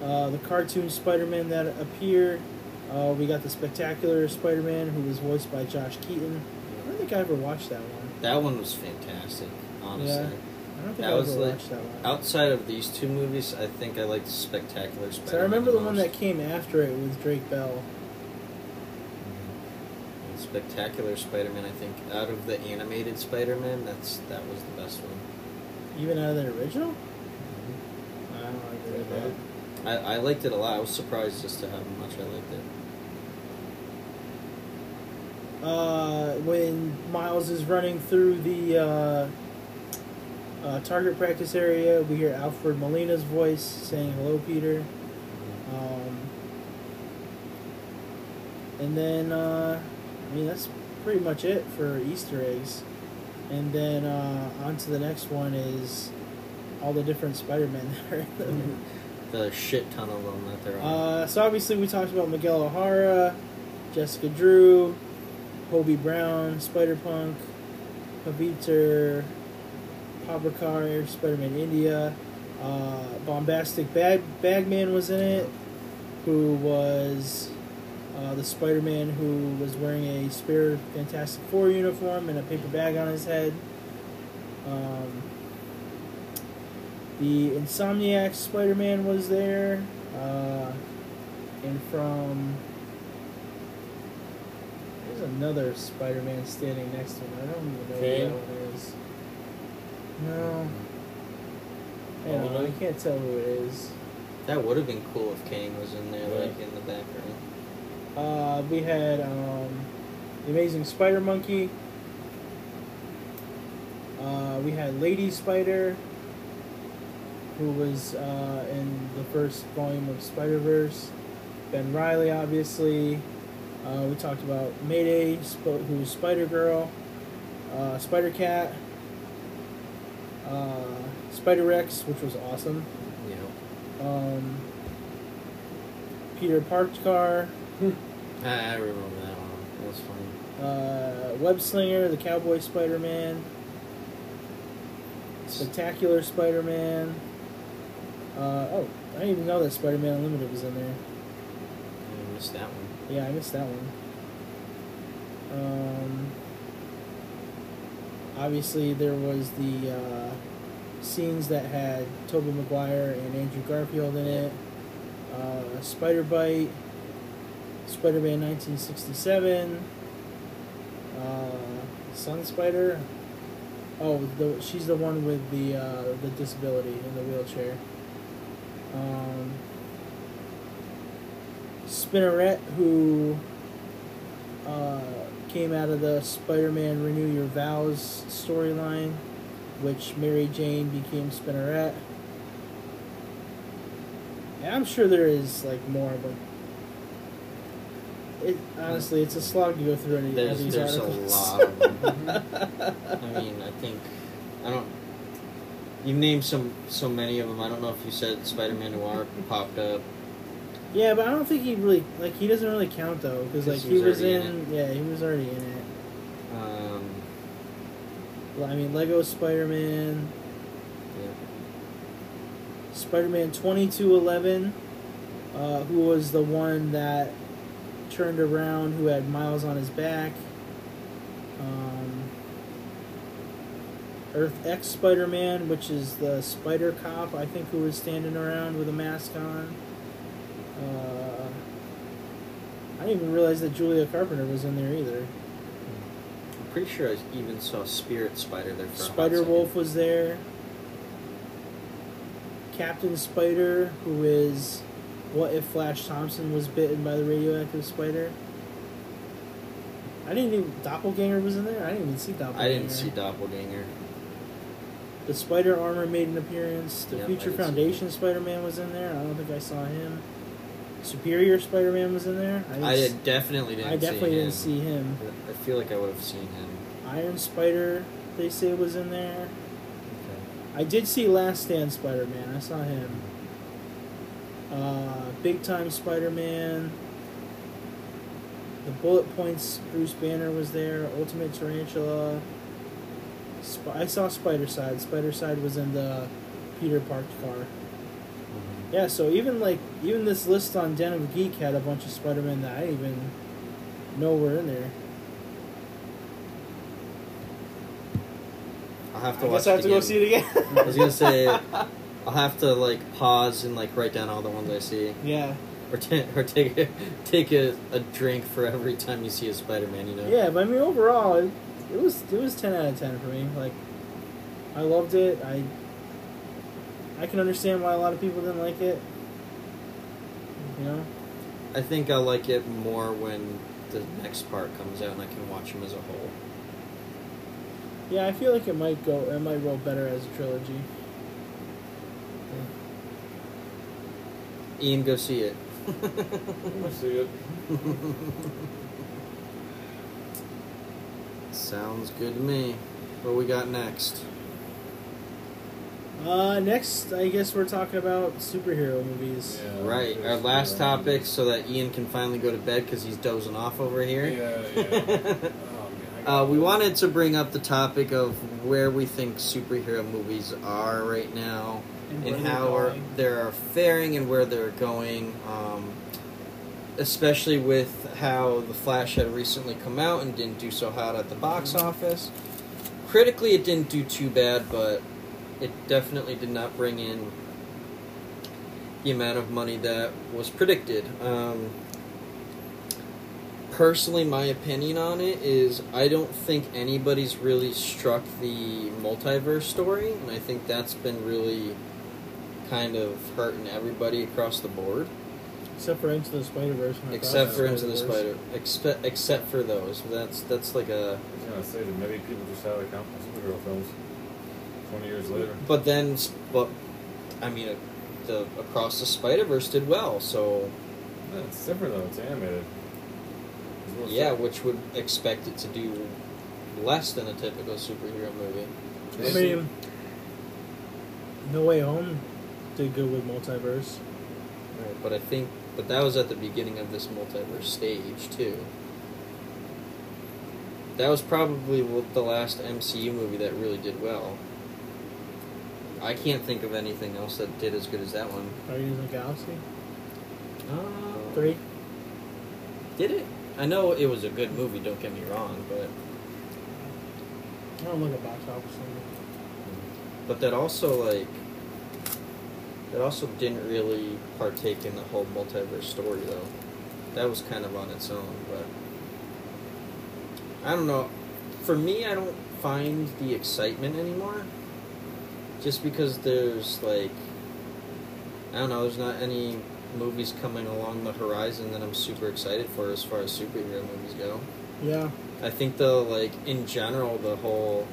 Uh, the cartoon Spider-Man that appeared. Uh, we got the spectacular Spider-Man who was voiced by Josh Keaton. I don't think I ever watched that one. that one was fantastic, honestly. Yeah. I don't think That I was ever like- watched that one. Outside of these two movies, I think I liked Spectacular Spider-Man. so I remember the one most. that came after it with Drake Bell. And Spectacular Spider-Man, I think, out of the animated Spider-Man, that's that was the best one. Even out of the original? I don't agree with that. I, I liked it a lot. I was surprised just to how much I liked it. uh, when Miles is running through the uh, uh, target practice area, we hear Alfred Molina's voice saying "Hello, Peter," um, and then uh, I mean that's pretty much it for Easter eggs. And then uh, on to the next one is all the different Spider-Men [LAUGHS] that are in the. The shit ton of them that there are. Uh, so obviously we talked about Miguel O'Hara, Jessica Drew, Hobie Brown, Spider-Punk, Pavitr, Prabhakar, Spider-Man India, uh, Bombastic Bag Bagman was in it, who was uh, the Spider-Man who was wearing a spare Fantastic Four uniform and a paper bag on his head. Um, the Insomniac Spider-Man was there, uh, and from there's another Spider-Man standing next to him. I don't even know Kaine? who that one is. No, I, don't know, I can't tell who it is. that would have been cool if Kaine was in there, Right. like in the background. Uh, we had um, the Amazing Spider Monkey. Uh, we had Lady Spider, who was uh, in the first volume of Spider Verse. Ben Riley, obviously. Uh, we talked about Mayday, who was Spider Girl. Uh, Spider Cat. Uh, Spider Rex, which was awesome. Know, Um, Peter Parkar. [LAUGHS] I, I remember that one. That was funny. uh, Web Slinger, the Cowboy Spider Man, Spectacular Spider Man. Uh, oh, I didn't even know that Spider Man Unlimited was in there. I missed that one. Yeah, I missed that one. Um, obviously, there was the uh, scenes that had Tobey Maguire and Andrew Garfield in it. Uh, Spider Bite, Spider Man 1967, uh, Sun Spider. Oh, the, she's the one with the uh, the disability in the wheelchair. Um, Spinneret, who uh, came out of the Spider-Man Renew Your Vows storyline, which Mary Jane became Spinneret. And I'm sure there is like more, but it honestly it's a slog to go through any of There's these there's a articles. lot of [LAUGHS] them. I mean, I think I don't. You named some so many of them. I don't know if you said Spider-Man Noir popped up. yeah, but I don't think he really like he doesn't really count though because like he was in, in yeah he was already in it. Um, Well, I mean Lego Spider-Man, yeah. Spider-Man 2211, uh, who was the one that turned around, who had Miles on his back. Um, Earth X Spider-Man, which is the Spider Cop, I think, who was standing around with a mask on. Uh, I didn't even realize that Julia Carpenter was in there either. I'm pretty sure I even saw Spirit Spider there. For Spider. Wolf was there. Captain Spider, who is what if Flash Thompson was bitten by the radioactive spider? I didn't even Doppelganger was in there. I didn't even see Doppelganger. I didn't see Doppelganger. the Spider Armor made an appearance. The Yep, Future Foundation Spider Man was in there. I don't think I saw him. Superior Spider Man was in there. I, didn't I s- definitely didn't. I definitely see him. didn't see him. I feel like I would have seen him. Iron Spider, they say was in there. Okay. I did see Last Stand Spider Man. I saw him. Uh, Big Time Spider Man. The Bullet Points Bruce Banner was there. Ultimate Tarantula. Sp- I saw Spider Side. Spider Side was in the Peter parked car. Mhm. Yeah, so even like even this list on Den of Geek had a bunch of Spider Man that I didn't even know were in there. I'll have to I watch guess I have it to go see it again. I was gonna say [LAUGHS] I'll have to like pause and like write down all the ones I see, yeah, or, t- or take a, take a, a drink for every time you see a Spider-Man. You know. yeah, but I mean overall, it, it was it was ten out of ten for me. Like, I loved it. I I can understand why a lot of people didn't like it. You know, I think I'll like it more when the next part comes out and I can watch them as a whole. yeah, I feel like it might go it might roll better as a trilogy. Ian, go see it. I'm see it. Sounds good to me. What we got next? Uh, next, I guess we're talking about superhero movies. Yeah, Right, our last topic, so that Ian can finally go to bed because he's dozing off over here. Yeah, yeah. [LAUGHS] Oh, man, Uh, we wanted to bring up the topic of where we think superhero movies are right now, And they're how are, they're faring and where they're going. Um, especially with how the Flash had recently come out and didn't do so hot at the box office. Critically, it didn't do too bad, but it definitely did not bring in the amount of money that was predicted. Um, personally, my opinion on it is I don't think anybody's really struck the multiverse story, and I think that's been really kind of hurting everybody across the board, Except for Into the Spider Verse. except for Into the Spider, except except for those. That's that's like a. I was gonna say that maybe people just had account for superhero films. Twenty years later. But then, but I mean, the Across the Spider Verse did well, so Yeah, it's different though. It's animated. It's yeah, sim- which would expect it to do less than a typical superhero movie. I mean, No Way Home did good with multiverse. Right, but I think, but that was at the beginning of this multiverse stage too. That was probably what the last MCU movie that really did well. I can't think of anything else that did as good as that one. Guardians of the Galaxy Uh, three. Did it? I know it was a good movie. Don't get me wrong, but I don't look at box office but that also like that also didn't really partake in the whole multiverse story though. That was kind of on its own, but I don't know. For me, I don't find the excitement anymore. Just because there's like I don't know, there's not any movies coming along the horizon that I'm super excited for as far as superhero movies go. Yeah, I think though, like in general, the whole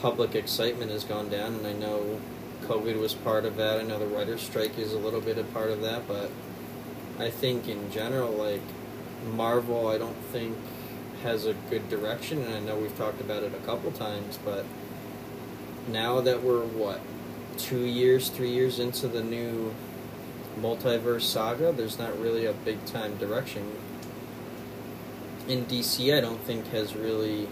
public excitement has gone down, and I know COVID was part of that. I know the writer's strike is a little bit a part of that, but I think in general, like Marvel, I don't think has a good direction, and I know we've talked about it a couple times, but now that we're what two years, three years into the new multiverse saga, there's not really a big time direction in DC, I don't think has really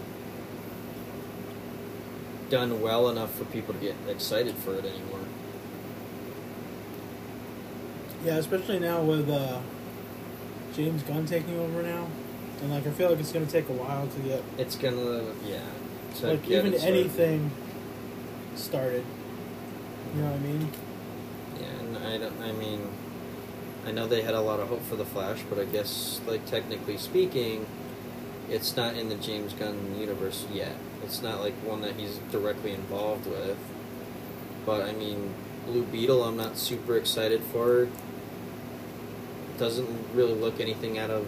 done well enough for people to get excited for it anymore. yeah, especially now with uh, James Gunn taking over now, and like I feel like it's gonna take a while to get It's gonna, yeah. to like even anything started. You know what I mean? Yeah, and I don't. I mean, I know they had a lot of hope for the Flash, but I guess, like technically speaking, it's not in the James Gunn universe yet. It's not like one that he's directly involved with. But I mean, Blue Beetle, I'm not super excited for. Doesn't really look anything out of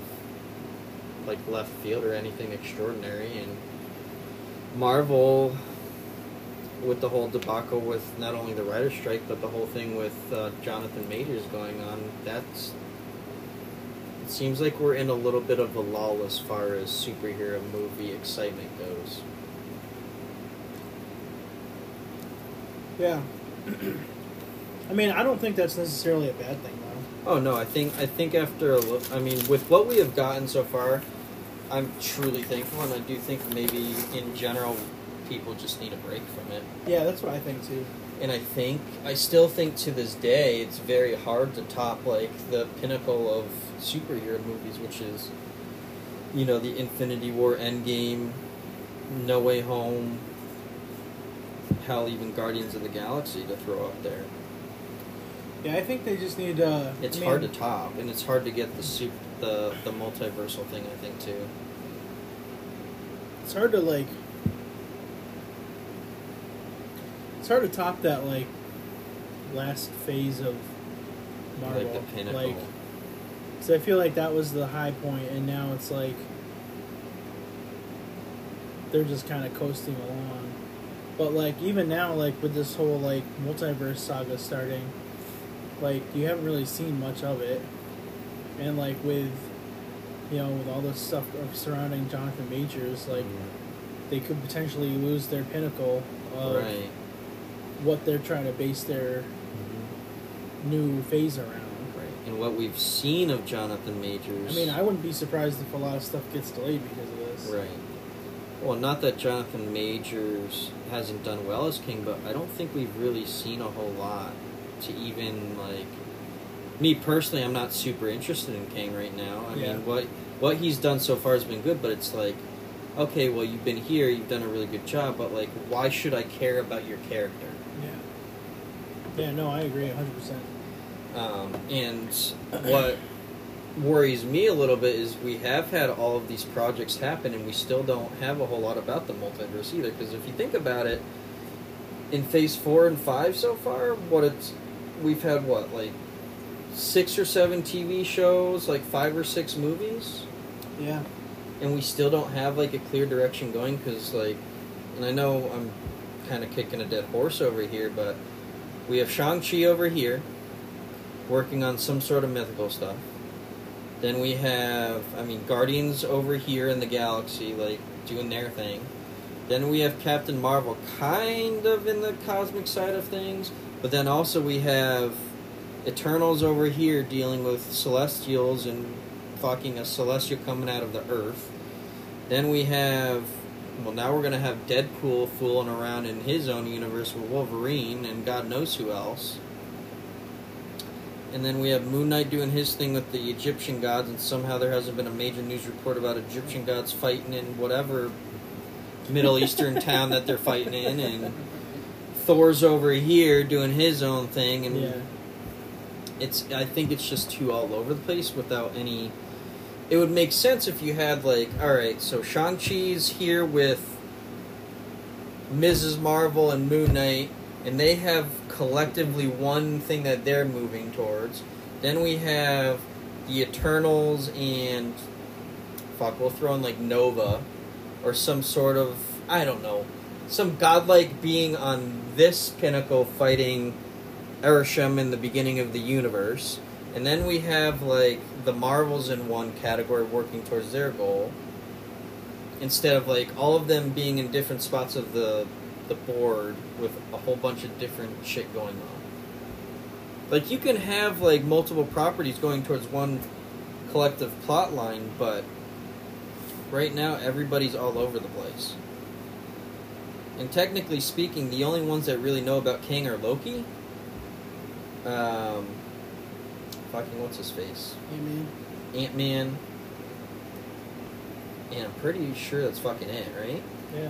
like left field or anything extraordinary, and Marvel with the whole debacle with not only the writer's strike but the whole thing with uh, Jonathan Majors going on, that's it seems like we're in a little bit of a lull as far as superhero movie excitement goes. Yeah. [CLEARS THROAT] I mean, I don't think that's necessarily a bad thing though. Oh no, I think I think after a look, I mean, with what we have gotten so far, I'm truly thankful, and I do think maybe in general, people just need a break from it. Yeah, that's what I think too. And I think I still think to this day it's very hard to top like the pinnacle of superhero movies, which is you know the Infinity War, Endgame, No Way Home, hell even Guardians of the Galaxy to throw up there. Yeah, I think they just need. Uh, It's I mean, hard to top, and it's hard to get the sup- the the multiversal thing. I think too. It's hard to like. It's hard to top that like last phase of Marvel. Like the pinnacle. Like, so I feel like that was the high point, and now it's like they're just kind of coasting along. But like even now, like with this whole like multiverse saga starting, like you haven't really seen much of it, and like with you know with all the stuff of surrounding Jonathan Majors, like they could potentially lose their pinnacle of right. what they're trying to base their mm-hmm. new phase around. Right. And what we've seen of Jonathan Majors. I mean, I wouldn't be surprised if a lot of stuff gets delayed because of this. Right. Well, not that Jonathan Majors hasn't done well as Kang, but I don't think we've really seen a whole lot to even like. Me personally, I'm not super interested in Kang right now. I Yeah. mean, what what he's done so far has been good, but it's like, okay, well, you've been here, you've done a really good job, but like, why should I care about your character? Yeah. Yeah, no, I agree 100%. Um, and what worries me a little bit is we have had all of these projects happen, and we still don't have a whole lot about the multiverse either. Because if you think about it, in Phase Four and Five so far, what it's we've had what like six or seven TV shows, like five or six movies, Yeah. and we still don't have like a clear direction going. Because like, and I know I'm kind of kicking a dead horse over here, but we have Shang Chi over here working on some sort of mythical stuff. Then we have, I mean, Guardians over here in the galaxy, like doing their thing. Then we have Captain Marvel, kind of in the cosmic side of things, but then also we have Eternals over here dealing with Celestials and fucking a Celestial coming out of the Earth. Then we have, well, now we're gonna have Deadpool fooling around in his own universe with Wolverine and God knows who else. And then we have Moon Knight doing his thing with the Egyptian gods, and somehow there hasn't been a major news report about Egyptian gods fighting in whatever Middle Eastern [LAUGHS] town that they're fighting in. And Thor's over here doing his own thing, and Yeah. it's. I think it's just too all over the place without any. It would make sense if you had like, all right, so Shang Chi's here with Mrs. Marvel and Moon Knight, and they have collectively one thing that they're moving towards. Then we have the Eternals and fuck, we'll throw in like Nova or some sort of I don't know, some godlike being on this pinnacle fighting Ereshkigal in the beginning of the universe. And then we have like the Marvels in one category working towards their goal. Instead of like all of them being in different spots of the the board with a whole bunch of different shit going on. Like you can have like multiple properties going towards one collective plot line, but right now everybody's all over the place. And technically speaking, the only ones that really know about Kang are Loki. Um, fucking what's his face? Hey, man. Ant Man. And I'm pretty sure that's fucking it, right? Yeah.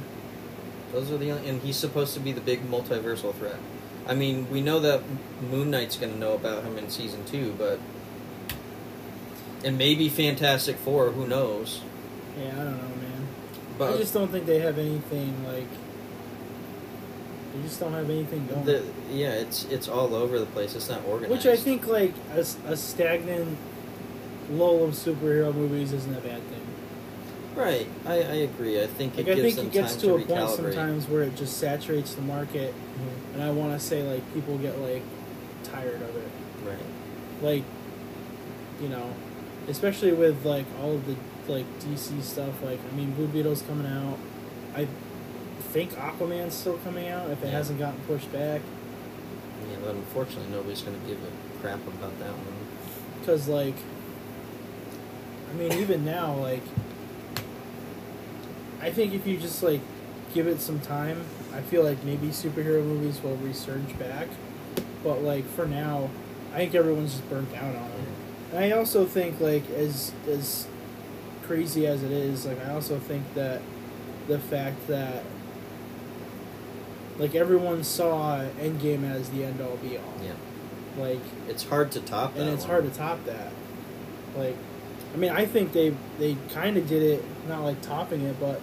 Those are the only, and he's supposed to be the big multiversal threat. I mean, we know that Moon Knight's going to know about him in season two, but and maybe Fantastic Four, who knows? Yeah, I don't know, man. But I just don't think they have anything like. They just don't have anything going. the, yeah, it's it's all over the place. It's not organized. Which I think, like, a stagnant lull of superhero movies isn't a bad thing. Right. I, I agree. I think it Like, I think them it gets time to, to, a point recalibrate. sometimes where it just saturates the market, Mhm. and I want to say, like, people get, like, tired of it. Right. Like, you know, especially with, like, all of the, like, DC stuff. Like, I mean, Blue Beetle's coming out. I think Aquaman's still coming out if it Yeah. hasn't gotten pushed back. Yeah, but unfortunately, nobody's going to give a crap about that one. Because, like, I mean, even now, like, I think if you just, like, give it some time, I feel like maybe superhero movies will resurge back. But, like, for now, I think everyone's just burnt out on it. And I also think, like, as, as crazy as it is, like, I also think that the fact that, like, everyone saw Endgame as the end all be all. Yeah. Like, It's hard to top that. and it's one. hard to top that. Like, I mean, I think they they kind of did it, not like topping it, but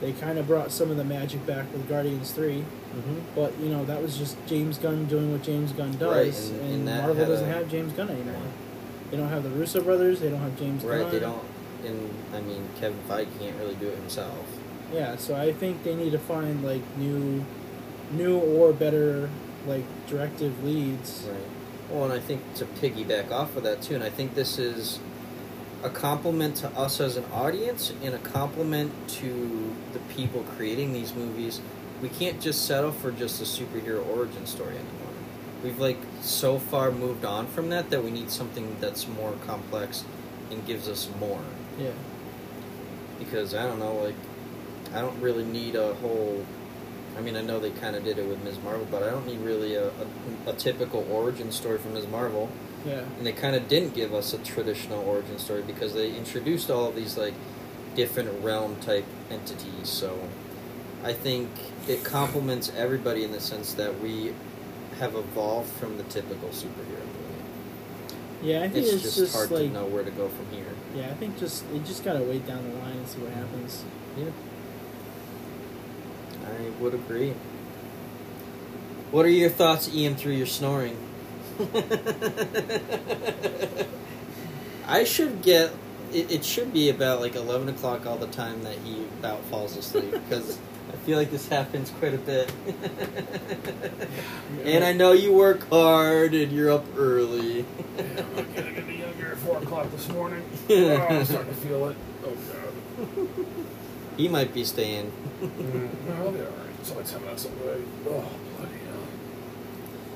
they kind of brought some of the magic back with Guardians Three. Mhm. But you know, that was just James Gunn doing what James Gunn Right, does, and- and, and that Marvel doesn't a- have James Gunn anymore. Right. They don't have the Russo brothers. They don't have James Gunn. Right, Gunn. they don't, and I mean Kevin Feige can't really do it himself. Yeah, so I think they need to find like new, new or better like directive leads. Right. Well, and I think to piggyback off of that too, and I think this is a compliment to us as an audience and a compliment to the people creating these movies. We can't just settle for just a superhero origin story anymore. We've like so far moved on from that that we need something that's more complex and gives us more. Yeah. Because I don't know, like I don't really need a whole. I mean, I know they kind of did it with Ms. Marvel, but I don't need really a, a, a typical origin story for Ms. Marvel. Yeah. And they kind of didn't give us a traditional origin story because they introduced all of these like different realm type entities. So I think it complements everybody in the sense that we have evolved from the typical superhero movie. Yeah, I think It's, it's, just, just, hard like to know where to go from here. yeah, I think just you just gotta wait down the line and see what happens. Yeah. I would agree. What are your thoughts, Ian, through your snoring? I should get. It, it should be about like eleven o'clock all the time that he about falls asleep because I feel like this happens quite a bit. [LAUGHS] and I know you work hard and you're up early. I'm not getting any younger at 4 o'clock this morning. [LAUGHS] Oh, I'm starting to feel it. Oh, God. he might be staying. Mm, no, I'll be alright. It's only 10 minutes away. Oh, bloody hell.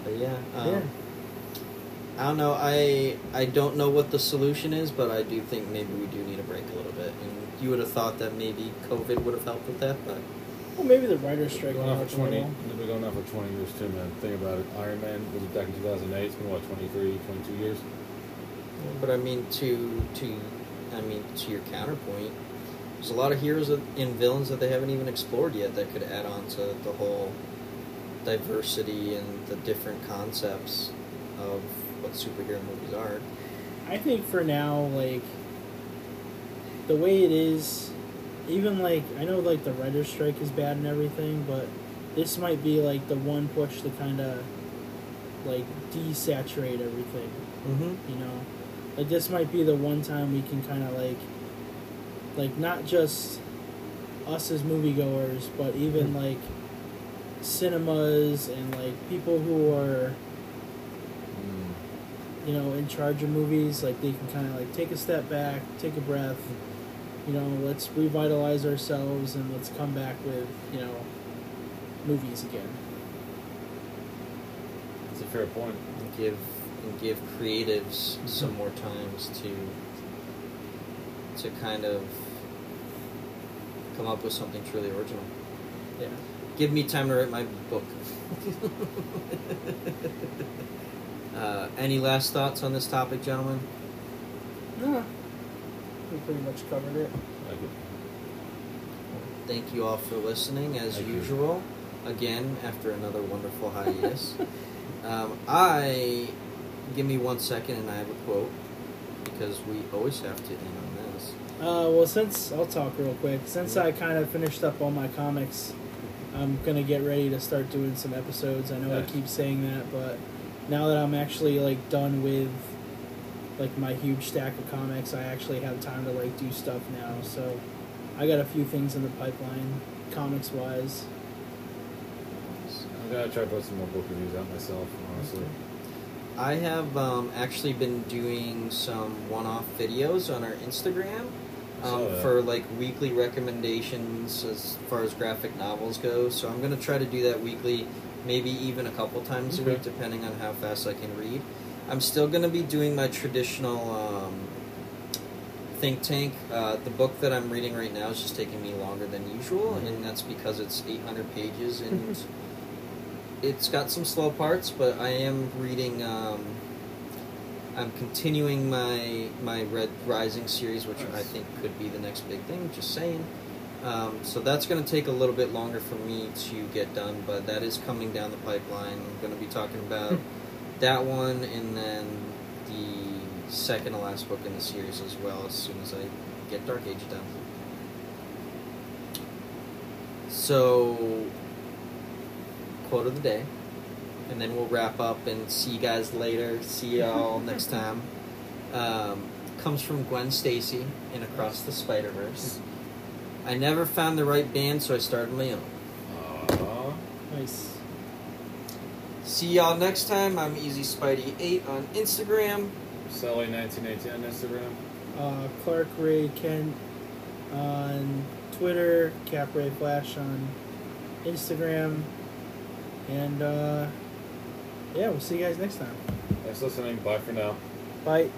But yeah, um, Yeah. I don't know. I I don't know what the solution is, but I do think maybe we do need a break a little bit. And you would have thought that maybe COVID would have helped with that, but Well, maybe the writer's strike Going will on for 20. They've been going on for 20 years too, man. Think about it. Iron Man was back in 2008. It's been what 23, 22 years. but I mean to to I mean to your counterpoint, there's a lot of heroes that- and villains that they haven't even explored yet that could add on to the whole diversity and the different concepts of what superhero movies are. I think for now, like the way it is, even like I know like the writer's strike is bad and everything, but this might be like the one push to kind of like desaturate everything. Mm-hmm. You know, like this might be the one time we can kind of like, like not just us as moviegoers, but even like cinemas and like people who are. You know, in charge of movies, like they can kind of like take a step back, take a breath, you know, let's revitalize ourselves and let's come back with, you know, movies again. That's a fair point. and give and give creatives some more times to to kind of come up with something truly original. Yeah. Give me time to write my book. [LAUGHS] uh, any last thoughts on this topic, gentlemen? No. We pretty much covered it. Like it. Thank you all for listening, as Thank you. usual. Again, after another wonderful hiatus. [LAUGHS] um, I give me one second, and I have a quote because we always have to end on this. Uh, well, since I'll talk real quick. Since I kind of finished up all my comics, I'm gonna get ready to start doing some episodes. I know I keep saying that, but now that I'm actually like done with like my huge stack of comics, I actually have time to like do stuff now. So I got a few things in the pipeline, comics wise. I'm gonna try to put some more book reviews out myself, honestly. I have um, actually been doing some one-off videos on our Instagram Saw um, that. for like weekly recommendations as far as graphic novels go. So I'm gonna try to do that weekly, maybe even a couple times a week, depending on how fast I can read. I'm still gonna be doing my traditional um, think tank. Uh, the book that I'm reading right now is just taking me longer than usual, Mhm. and that's because it's 800 pages and. it's got some slow parts, but I am reading. Um, I'm continuing my my Red Rising series, which I think could be the next big thing. Just saying. Um, so that's going to take a little bit longer for me to get done, but that is coming down the pipeline. I'm going to be talking about that one, and then the second to last book in the series as well. As soon as I get Dark Age done. So quote of the day, and then we'll wrap up and see you guys later. See y'all [LAUGHS] next time. Um, comes from Gwen Stacy in Across the Spider Verse. I never found the right band, so I started my own. Aw. Nice. See y'all next time. I'm Easy Spidey eight on Instagram. Sully1918 on Instagram. uh, Clark Ray Kent on Twitter, Cap Ray Flash on Instagram, and uh, yeah, we'll see you guys next time. Thanks for listening. Bye for now. Bye.